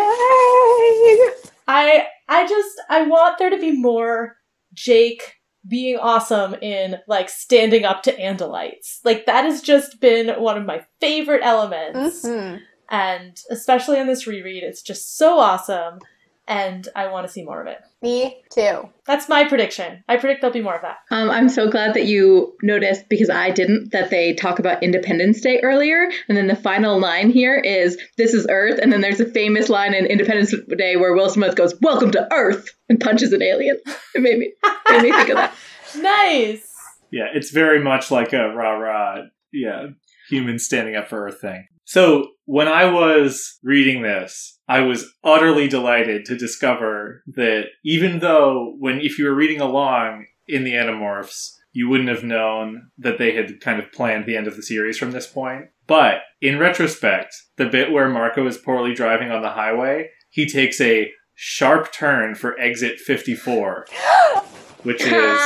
I I just I want there to be more Jake being awesome in like standing up to Andalites. Like that has just been one of my favorite elements. Mhm. And especially in this reread, it's just so awesome and I want to see more of it. Me too. That's my prediction. I predict there'll be more of that. Um, I'm so glad that you noticed because I didn't that they talk about Independence Day earlier, and then the final line here is "This is Earth," and then there's a famous line in Independence Day where Will Smith goes "Welcome to Earth" and punches an alien. It made me made me think of that. Nice. Yeah, it's very much like a rah rah, yeah, human standing up for Earth thing. So when I was reading this, I was utterly delighted to discover that even though when if you were reading along in the Animorphs, you wouldn't have known that they had kind of planned the end of the series from this point. But in retrospect, the bit where Marco is poorly driving on the highway, he takes a sharp turn for exit 54, which is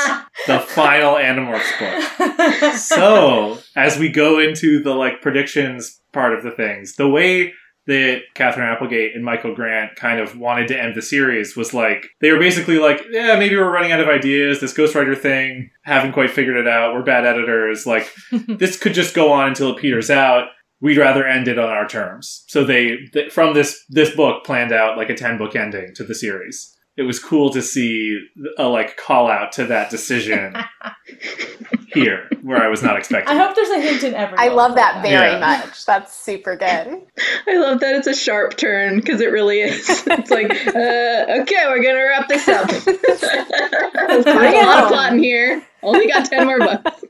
the final Animorphs book. So, as we go into the like predictions part of the things, the way that Katherine Applegate and Michael Grant kind of wanted to end the series was like they were basically like, yeah, maybe we're running out of ideas. This ghostwriter thing, haven't quite figured it out. We're bad editors. Like this could just go on until it peters out. We'd rather end it on our terms. So they, th- from this this book, planned out like a ten book ending to the series. It was cool to see a like call out to that decision here, where I was not expecting. I hope there's a hint in every I love like that very Yeah. much. That's super good. I love that it's a sharp turn because it really is. It's like, uh, okay, we're gonna wrap this up. There's a lot of plot in here. Only got ten more books.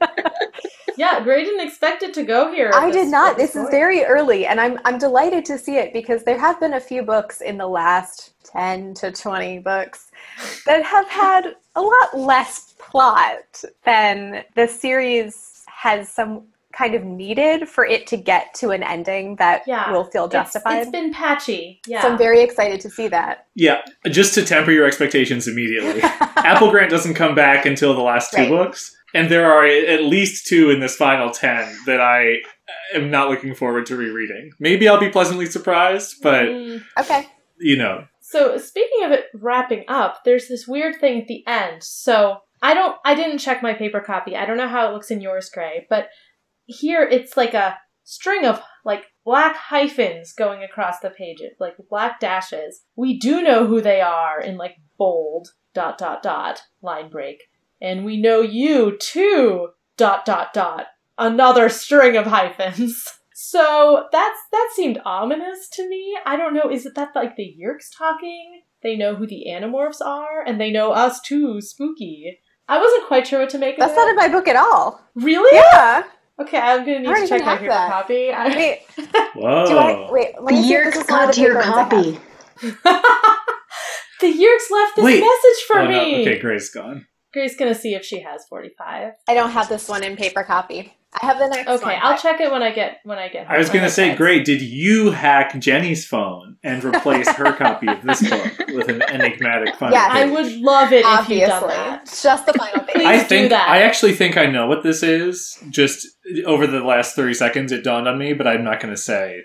Yeah, Gray didn't expect it to go here. I did not. at This is very early, and I'm I'm delighted to see it because there have been a few books in the last ten to twenty books that have had a lot less plot than the series has some kind of needed for it to get to an ending that Yeah, will feel It's- justified. it's been patchy. Yeah. So I'm very excited to see that. Yeah, just to temper your expectations immediately. Apple Grant doesn't come back until the last two Right. books, and there are at least two in this final ten that I am not looking forward to rereading. Maybe I'll be pleasantly surprised, but Mm. Okay. you know, So speaking of it wrapping up, there's this weird thing at the end. So I don't I didn't check my paper copy. I don't know how it looks in yours, Gray, but here it's like a string of like black hyphens going across the pages, like black dashes. We do know who they are in like bold dot dot dot line break. And we know you too dot dot dot another string of hyphens. So that's that seemed ominous to me. I don't know. Is it that like the Yeerks talking? They know who the Animorphs are, and they know us too. Spooky. I wasn't quite sure what to make of that. That's not in my book at all. really? Yeah. Okay, I'm gonna need I to check even my have copy. I- Wait, Whoa. do I wait? Let me see if this is one of the paper ones I have. the Yeerks left this Wait. message for Oh, no. me. Okay, Gray's gone. Grace's gonna see if she has 45. I don't have this one in paper copy. I have the next one. Okay, I'll check it when I get when I get. Home. I was going to say, great. Did you hack Jenny's phone and replace her copy of this book with an enigmatic final Yeah, I would love it if you'd done Obviously, that. just the final page. Please I do think that. I actually think I know what this is. Just over the last thirty seconds, it dawned on me, but I'm not going to say.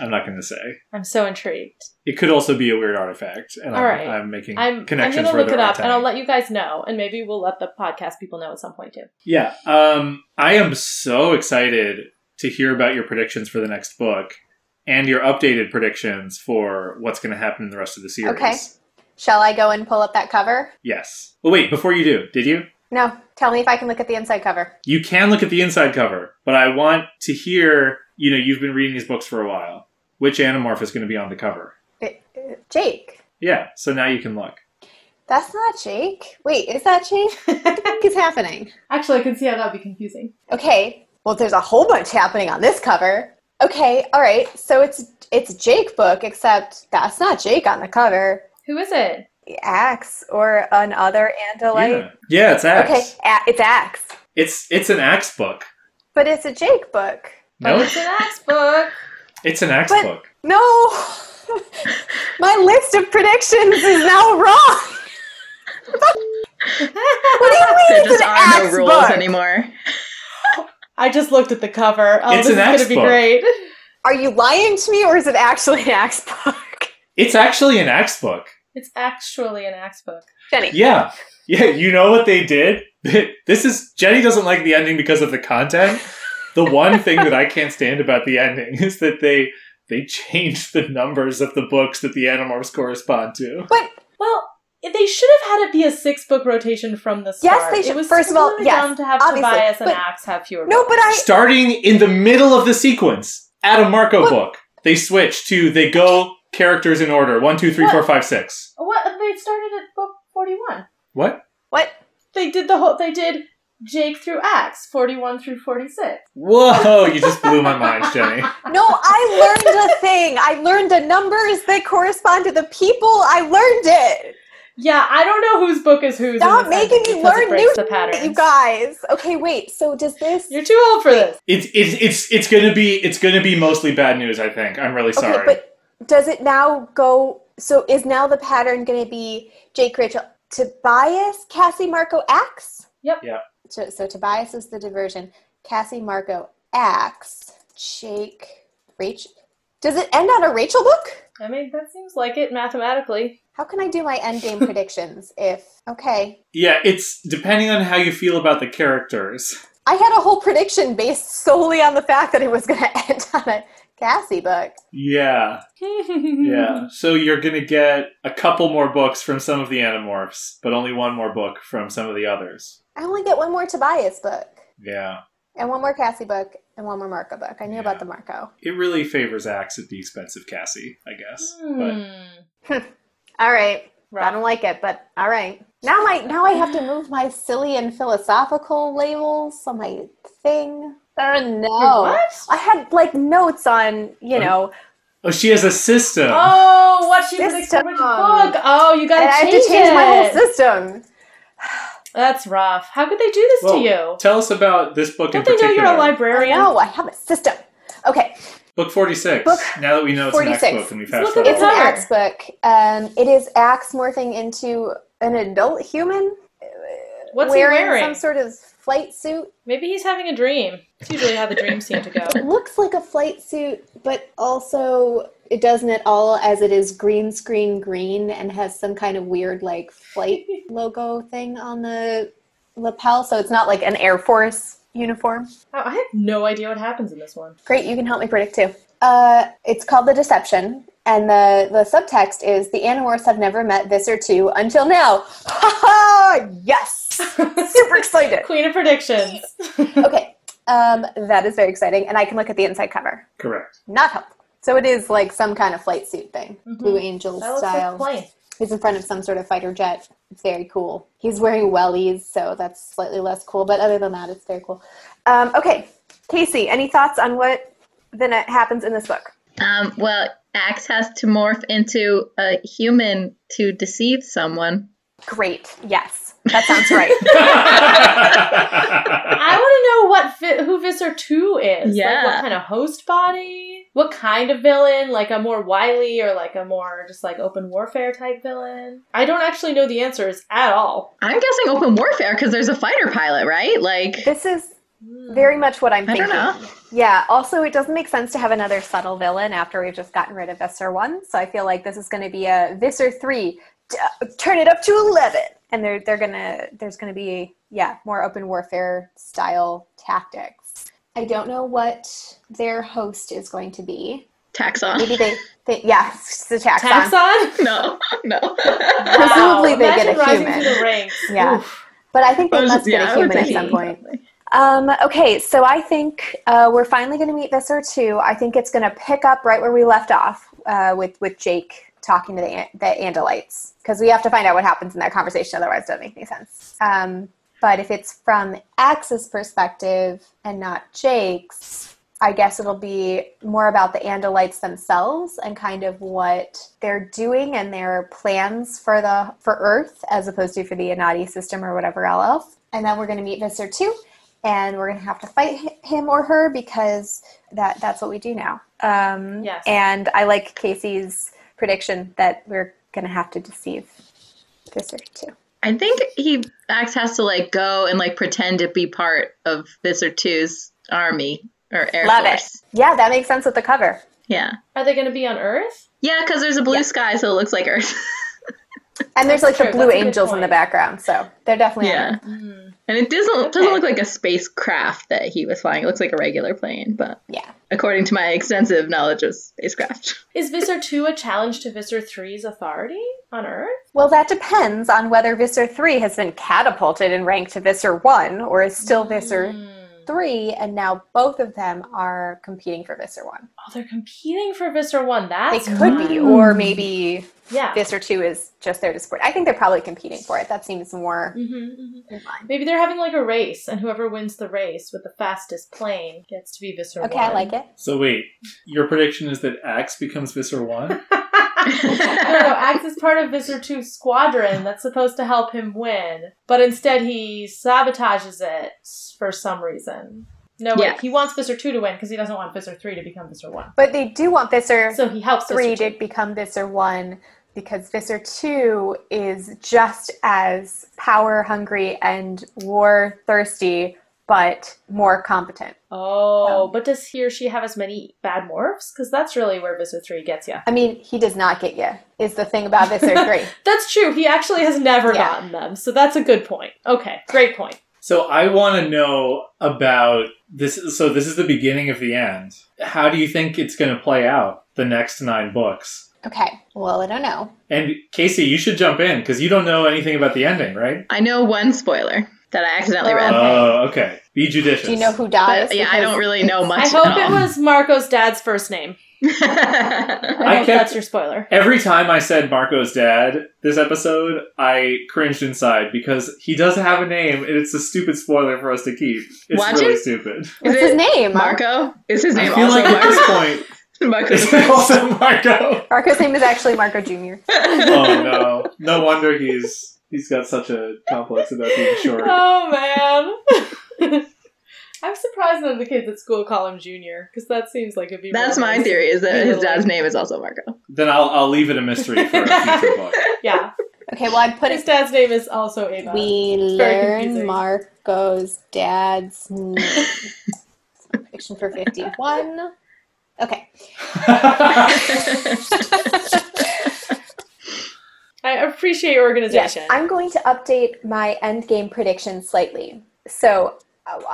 I'm not going to say. I'm so intrigued. It could also be a weird artifact, and All I'm, right. I'm making I'm, I'm gonna look it up and I'll let you guys know, and maybe we'll let the podcast people know at some point too. Yeah, um, I am so excited to hear about your predictions for the next book and your updated predictions for what's going to happen in the rest of the series. Okay. Shall I go and pull up that cover? Yes. Oh, wait, before you do, did you? No. Tell me if I can look at the inside cover. You can look at the inside cover, but I want to hear, you know, you've been reading these books for a while. Which Animorph is going to be on the cover? Uh, Jake. Yeah, so now you can look. That's not Jake. Wait, is that Jake? what the fuck is happening? Actually, I can see how that would be confusing. Okay. Well, there's a whole bunch happening on this cover. Okay. All right. So it's it's Jake book, except that's not Jake on the cover. Who is it? Ax or another Andalite. Yeah, yeah it's Ax. Okay, a- it's Ax, It's it's an Ax book. but it's a Jake book. But No, it's an axe book. It's an X but book. No, my list of predictions is now wrong. what do you mean There it's just an are Ax no rules book? anymore. I just looked at the cover. Oh, It's this an is axe gonna be book. great. Are you lying to me, or is it actually an Ax book? It's actually an Ax book. It's actually an axe book. Jenny, Yeah. Yeah, you know what they did? This is Jenny doesn't like the ending because of the content. The one thing that I can't stand about the ending is that they they changed the numbers of the books that the Animorphs correspond to. but Well, they should have had it be a six book rotation from the start. Yes, they should- It was first of all, yes, dumb to have obviously, Tobias and but- Ax have fewer. no, but I Starting in the middle of the sequence at a Marco What? book, they switch to they go characters in order one, two, three, What? four, five, six. what they started at book forty one. What? what? They did the whole. They did Jake through Ax forty one through forty six. Whoa! You just blew my mind, Jenny. No, I learned a thing. I learned the numbers that correspond to the people. I learned it. Yeah, I don't know whose book is whose. in Stop making ending me learn new the patterns. You guys. Okay, wait. So does this? You're too old for this. It's it's it's it's gonna be it's gonna be mostly bad news. I think. I'm really sorry. Okay, but does it now go? So is now the pattern going to be Jake Rachel Tobias Cassie Marco Ax? Yep. Yeah. So, so Tobias is the diversion. Cassie Marco Ax. Jake Rachel. Does it end on a Rachel book? I mean, that seems like it mathematically. How can I do my end game predictions if okay? Yeah, it's depending on how you feel about the characters. I had a whole prediction based solely on the fact that it was going to end on a Cassie book. Yeah, yeah. So you're gonna get a couple more books from some of the Animorphs, but only one more book from some of the others. I only get one more Tobias book Yeah, and one more Cassie book and one more Marco book. I knew Yeah. about the Marco. it really favors Ax at the expense of Cassie, I guess. But Hmm. All right. I don't like it, but all right. Now my now I have to move my silly and philosophical labels on my thing. Oh no! What? I had like notes on you know. oh, she has a system. Oh, what she predicted System. which book? Oh, you gotta had change to change it. my whole system. That's rough. How could they do this Well, to you? Tell us about this book Don't in they know you're a I librarian? know I have a system. Okay, Book forty-six. Book now that we know it's an Ax 46. book and we've Look hashed it's the an out. axe book. Um, it is axe morphing into an adult human. uh, What's he wearing wearing? some sort of flight suit. Maybe he's having a dream. It's usually how the dreams seem to go. It looks like a flight suit, but also it doesn't at all as it is green screen green and has some kind of weird like flight logo thing on the lapel. So it's not like an Air Force uniform. Oh, I have no idea what happens in this one. Great, you can help me predict too. Uh, it's called The Deception, and the, the subtext is the Animorphs have never met Visser 2 until now. Ha ha! Yes! Super excited. Queen of predictions. Okay, um, that is very exciting, and I can look at the inside cover. Correct. Not helpful. So it is like some kind of flight suit thing, Mhm. Blue Angel That looks style. like plane. He's in front of some sort of fighter jet. It's very cool. He's wearing wellies, so that's slightly less cool. But other than that, it's very cool. Um, okay, Casey, any thoughts on what then happens in this book? Um, well, Ax has to morph into a human to deceive someone. Great. Yes, that sounds right. I want to know what vi- who Visser Two is. Like Yeah. what kind of host body? What kind of villain? Like a more wily or like a more just like open warfare type villain? I don't actually know the answers at all. I'm guessing open warfare because there's a fighter pilot, right? Like, this is very much what I'm I thinking. don't know. Yeah. Also, it doesn't make sense to have another subtle villain after we've just gotten rid of Visser One. So I feel like this is going to be a Visser Three. D- turn it up to eleven, and they're they're gonna there's going to be yeah more open warfare style tactics. I don't know what their host is going to be. Taxxon. Maybe they, they yeah, it's the taxon. Taxxon. No, no. Presumably they get a human. through the ranks. Yeah. Oof. But I think they must just- get yeah, a I would human at some he- point. Um, okay, so I think uh, we're finally going to meet Visser 2. I think it's going to pick up right where we left off uh, with, with Jake talking to the, the Andalites. Because we have to find out what happens in that conversation, otherwise it doesn't make any sense. Um, but if it's from Ax's perspective and not Jake's, I guess it'll be more about the Andalites themselves and kind of what they're doing and their plans for the for Earth as opposed to for the Anadi system or whatever else. And then we're going to meet Visser 2 and we're going to have to fight him or her because that that's what we do now. Um, Yes. And I like Casey's prediction that we're going to have to deceive Visser 2. I think he Ax has to like go and like pretend to be part of Visser 2's army or air Love force. it. Yeah, that makes sense with the cover. Yeah. Are they going to be on Earth? Yeah, because there's a blue Yeah. sky, so it looks like Earth. And there's That's like the blue That's angels in the background, so they're definitely on yeah. Mm. And it doesn't doesn't look like a spacecraft that he was flying. It looks like a regular plane, but Yeah. according to my extensive knowledge of spacecraft. Is Visser 2 a challenge to Visser 3's authority on Earth? Well, that depends on whether Visser 3 has been catapulted and ranked to Visser 1 or is still Visser Mm. 3 and now both of them are competing for Visser 1. Oh, they're competing for Visser 1. That They That's could be or maybe Yeah. Visser 2 is just there to support. I think they're probably competing for it. That seems more hmm hmm in line. Maybe they're having like a race, and whoever wins the race with the fastest plane gets to be Visser 1. Okay, 1. I like it. so wait, your prediction is that Ax becomes Visser One? no, no, Ax is part of Visser 2's squadron that's supposed to help him win, but instead he sabotages it for some reason. No, wait, Yeah. he wants Visser 2 to win because he doesn't want Visser 3 to become Visser 1. But they do want Visser So he helps 3 Visser to become Visser 1 because Visser 2 is just as power hungry and war thirsty, but more competent. Oh, but does he or she have as many bad morphs? Because that's really where Visser 3 gets you. I mean, he does not get you, is the thing about Visser 3. That's true. He actually has never Yeah. gotten them. So that's a good point. Okay, great point. So I want to know about this. So this is the beginning of the end. How do you think it's going to play out the next nine books? Okay, well, I don't know. And Casey, you should jump in because you don't know anything about the ending, right? I know one spoiler that I accidentally read. Okay. Oh, okay. Be judicious. Do you know who dies? But yeah, I don't really know much I hope at it was Marco's dad's first name. I, I hope kept- that's your spoiler. Every time I said Marco's dad this episode, I cringed inside because he does have a name and it's a stupid spoiler for us to keep. It's Watch really it? stupid. What's Is his it name? Marco? Is his name I name feel also like at this Marco? point, Marco. it's also Marco. Marco's name is actually Marco Jr. Oh no. No wonder he's he's got such a complex about being short. Oh man. I'm surprised none of the kids at school call him Junior because that seems like it'd be. That's my nice. theory. Is that his Totally. dad's name is also Marco. Then I'll I'll leave it a mystery for a future book. Yeah, Okay, well, I put putting. his dad's name is also Ava. We very learn. Marco's dad's name. Fiction for 51. Okay. I appreciate your Yes, organization. I'm going to update my endgame prediction slightly. So,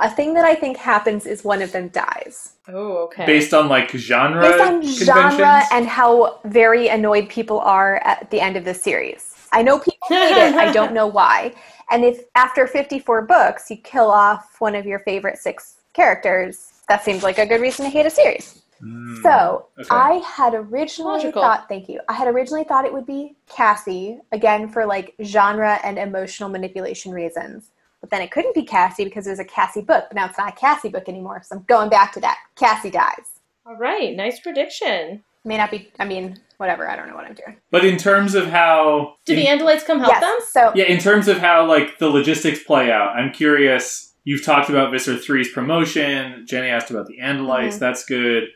a thing that I think happens is one of them dies. oh, okay. Based on like genre Based on genre and how very annoyed people are at the end of the series. I know people hate it, I don't know why. And if after 54 books you kill off one of your favorite six characters, that seems like a good reason to hate a series. Mm, So okay. I had originally Logical. thought, thank you. I had originally thought it would be Cassie again for like genre and emotional manipulation reasons. But then it couldn't be Cassie because it was a Cassie book. But now it's not a Cassie book anymore. So I'm going back to that. Cassie dies. All right, nice prediction. May not be. I mean, whatever. I don't know what I'm doing. But in terms of how, Do the in- Andalites come help yes. them? So yeah, in terms of how like the logistics play out, I'm curious. You've talked about Visser 3's promotion. Jenny asked about the Andalites. Mhm. That's good.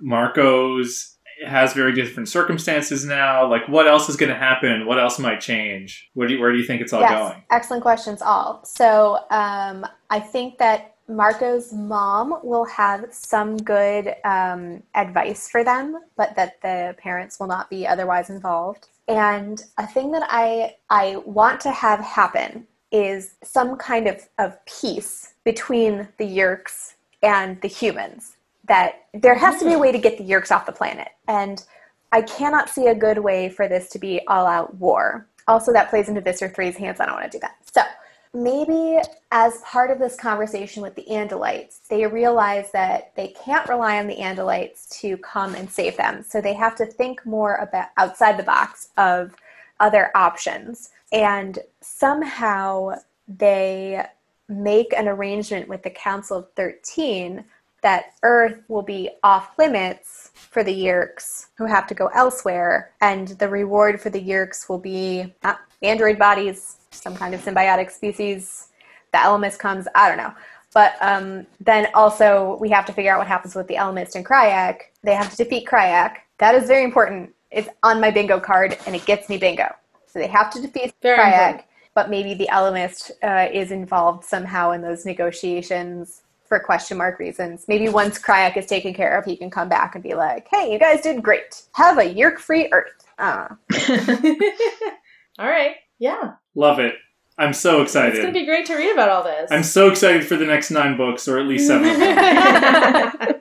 Marco's has very different circumstances now. Like, what else is going to happen? What else might change? Where do you, where do you think it's all yes, going? excellent questions all. So um, I think that Marco's mom will have some good um, advice for them, but that the parents will not be otherwise involved. And a thing that I I want to have happen is some kind of, of peace between the Yeerks and the humans. That there has to be a mm-hmm. way to get the Yeerks off the planet. And I cannot see a good way for this to be all out war. Also, that plays into Visser 3's hands. I don't want to do that. So, maybe as part of this conversation with the Andalites, they realize that they can't rely on the Andalites to come and save them. So, they have to think more about outside the box of other options. And somehow they make an arrangement with the Council of 13 that Earth will be off limits for the Yeerks who have to go elsewhere, and the reward for the Yeerks will be not android bodies, some kind of symbiotic species. The Ellimist comes, I don't know. But um, then also, we have to figure out what happens with the Ellimist and Crayak. They have to defeat Crayak. That is very important. It's on my bingo card, and it gets me bingo. So they have to defeat Very Crayak, important. but maybe the Ellimist uh, is involved somehow in those negotiations for question mark reasons. Maybe once Crayak is taken care of, he can come back and be like, "Hey, you guys did great. Have a yeerk-free Earth." Uh, All right. Yeah. Love it. I'm so excited. It's going to be great to read about all this. I'm so excited for the next nine books, or at least seven. of them.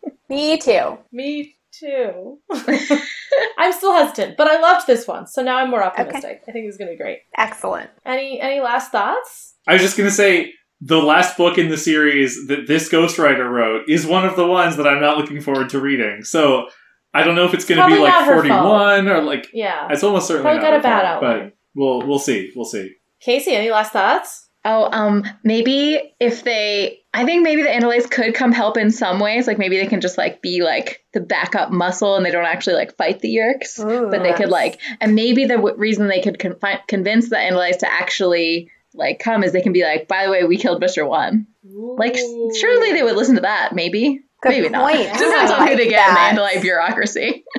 me too. Me too. I'm still hesitant, but I loved this one, so now I'm more optimistic. I think it's going to be great. Excellent. Any any last thoughts? I was just gonna say the last book in the series that this ghostwriter wrote is one of the ones that I'm not looking forward to reading. So I don't know if it's gonna be like her fault. 41 or like Yeah. it's almost certainly Probably not got a bad fault, outline. but we'll we'll see. We'll see. Casey, any last thoughts? Oh, um, maybe if they, I think maybe the Andalites could come help in some ways. Like maybe they can just like be like the backup muscle, and they don't actually like fight the Yeerks, Ooh, but they could like, and maybe the w- reason they could con- convince the Andalites to actually like come is they can be like, by the way, we killed Visser One. Like, surely they would listen to that. Maybe, Good maybe not. point. Depends I on who they get that. in the Andalite bureaucracy.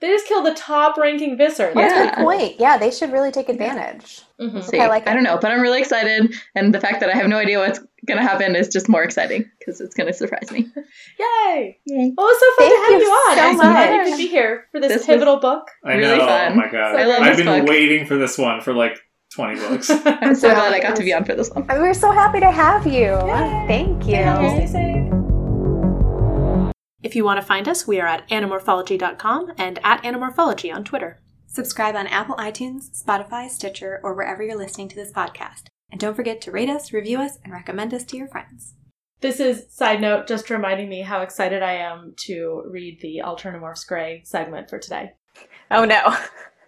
They just killed the top ranking Visser. That's a Yeah. good point. Yeah, they should really take advantage. Mhm. See, I like I don't know, but I'm really excited, and the fact that I have no idea what's gonna happen is just more exciting because it's gonna surprise me. Yay! Yay. Well, it was so fun Thank to have you you on. so I'm so glad you much. could be here for this, This was- pivotal book. I Really know. fun. Oh my god. I love I've this been book. waiting for this one for like 20 books. I'm so glad I got to be on for this one. We're so happy to have you. Yay. Thank you. Stay. If you want to find us, we are at animorphology.com and at animorphology on Twitter. Subscribe on Apple iTunes, Spotify, Stitcher, or wherever you're listening to this podcast. And don't forget to rate us, review us, and recommend us to your friends. This is side note, just reminding me how excited I am to read the Alternamorphs Gray segment for today. Oh no.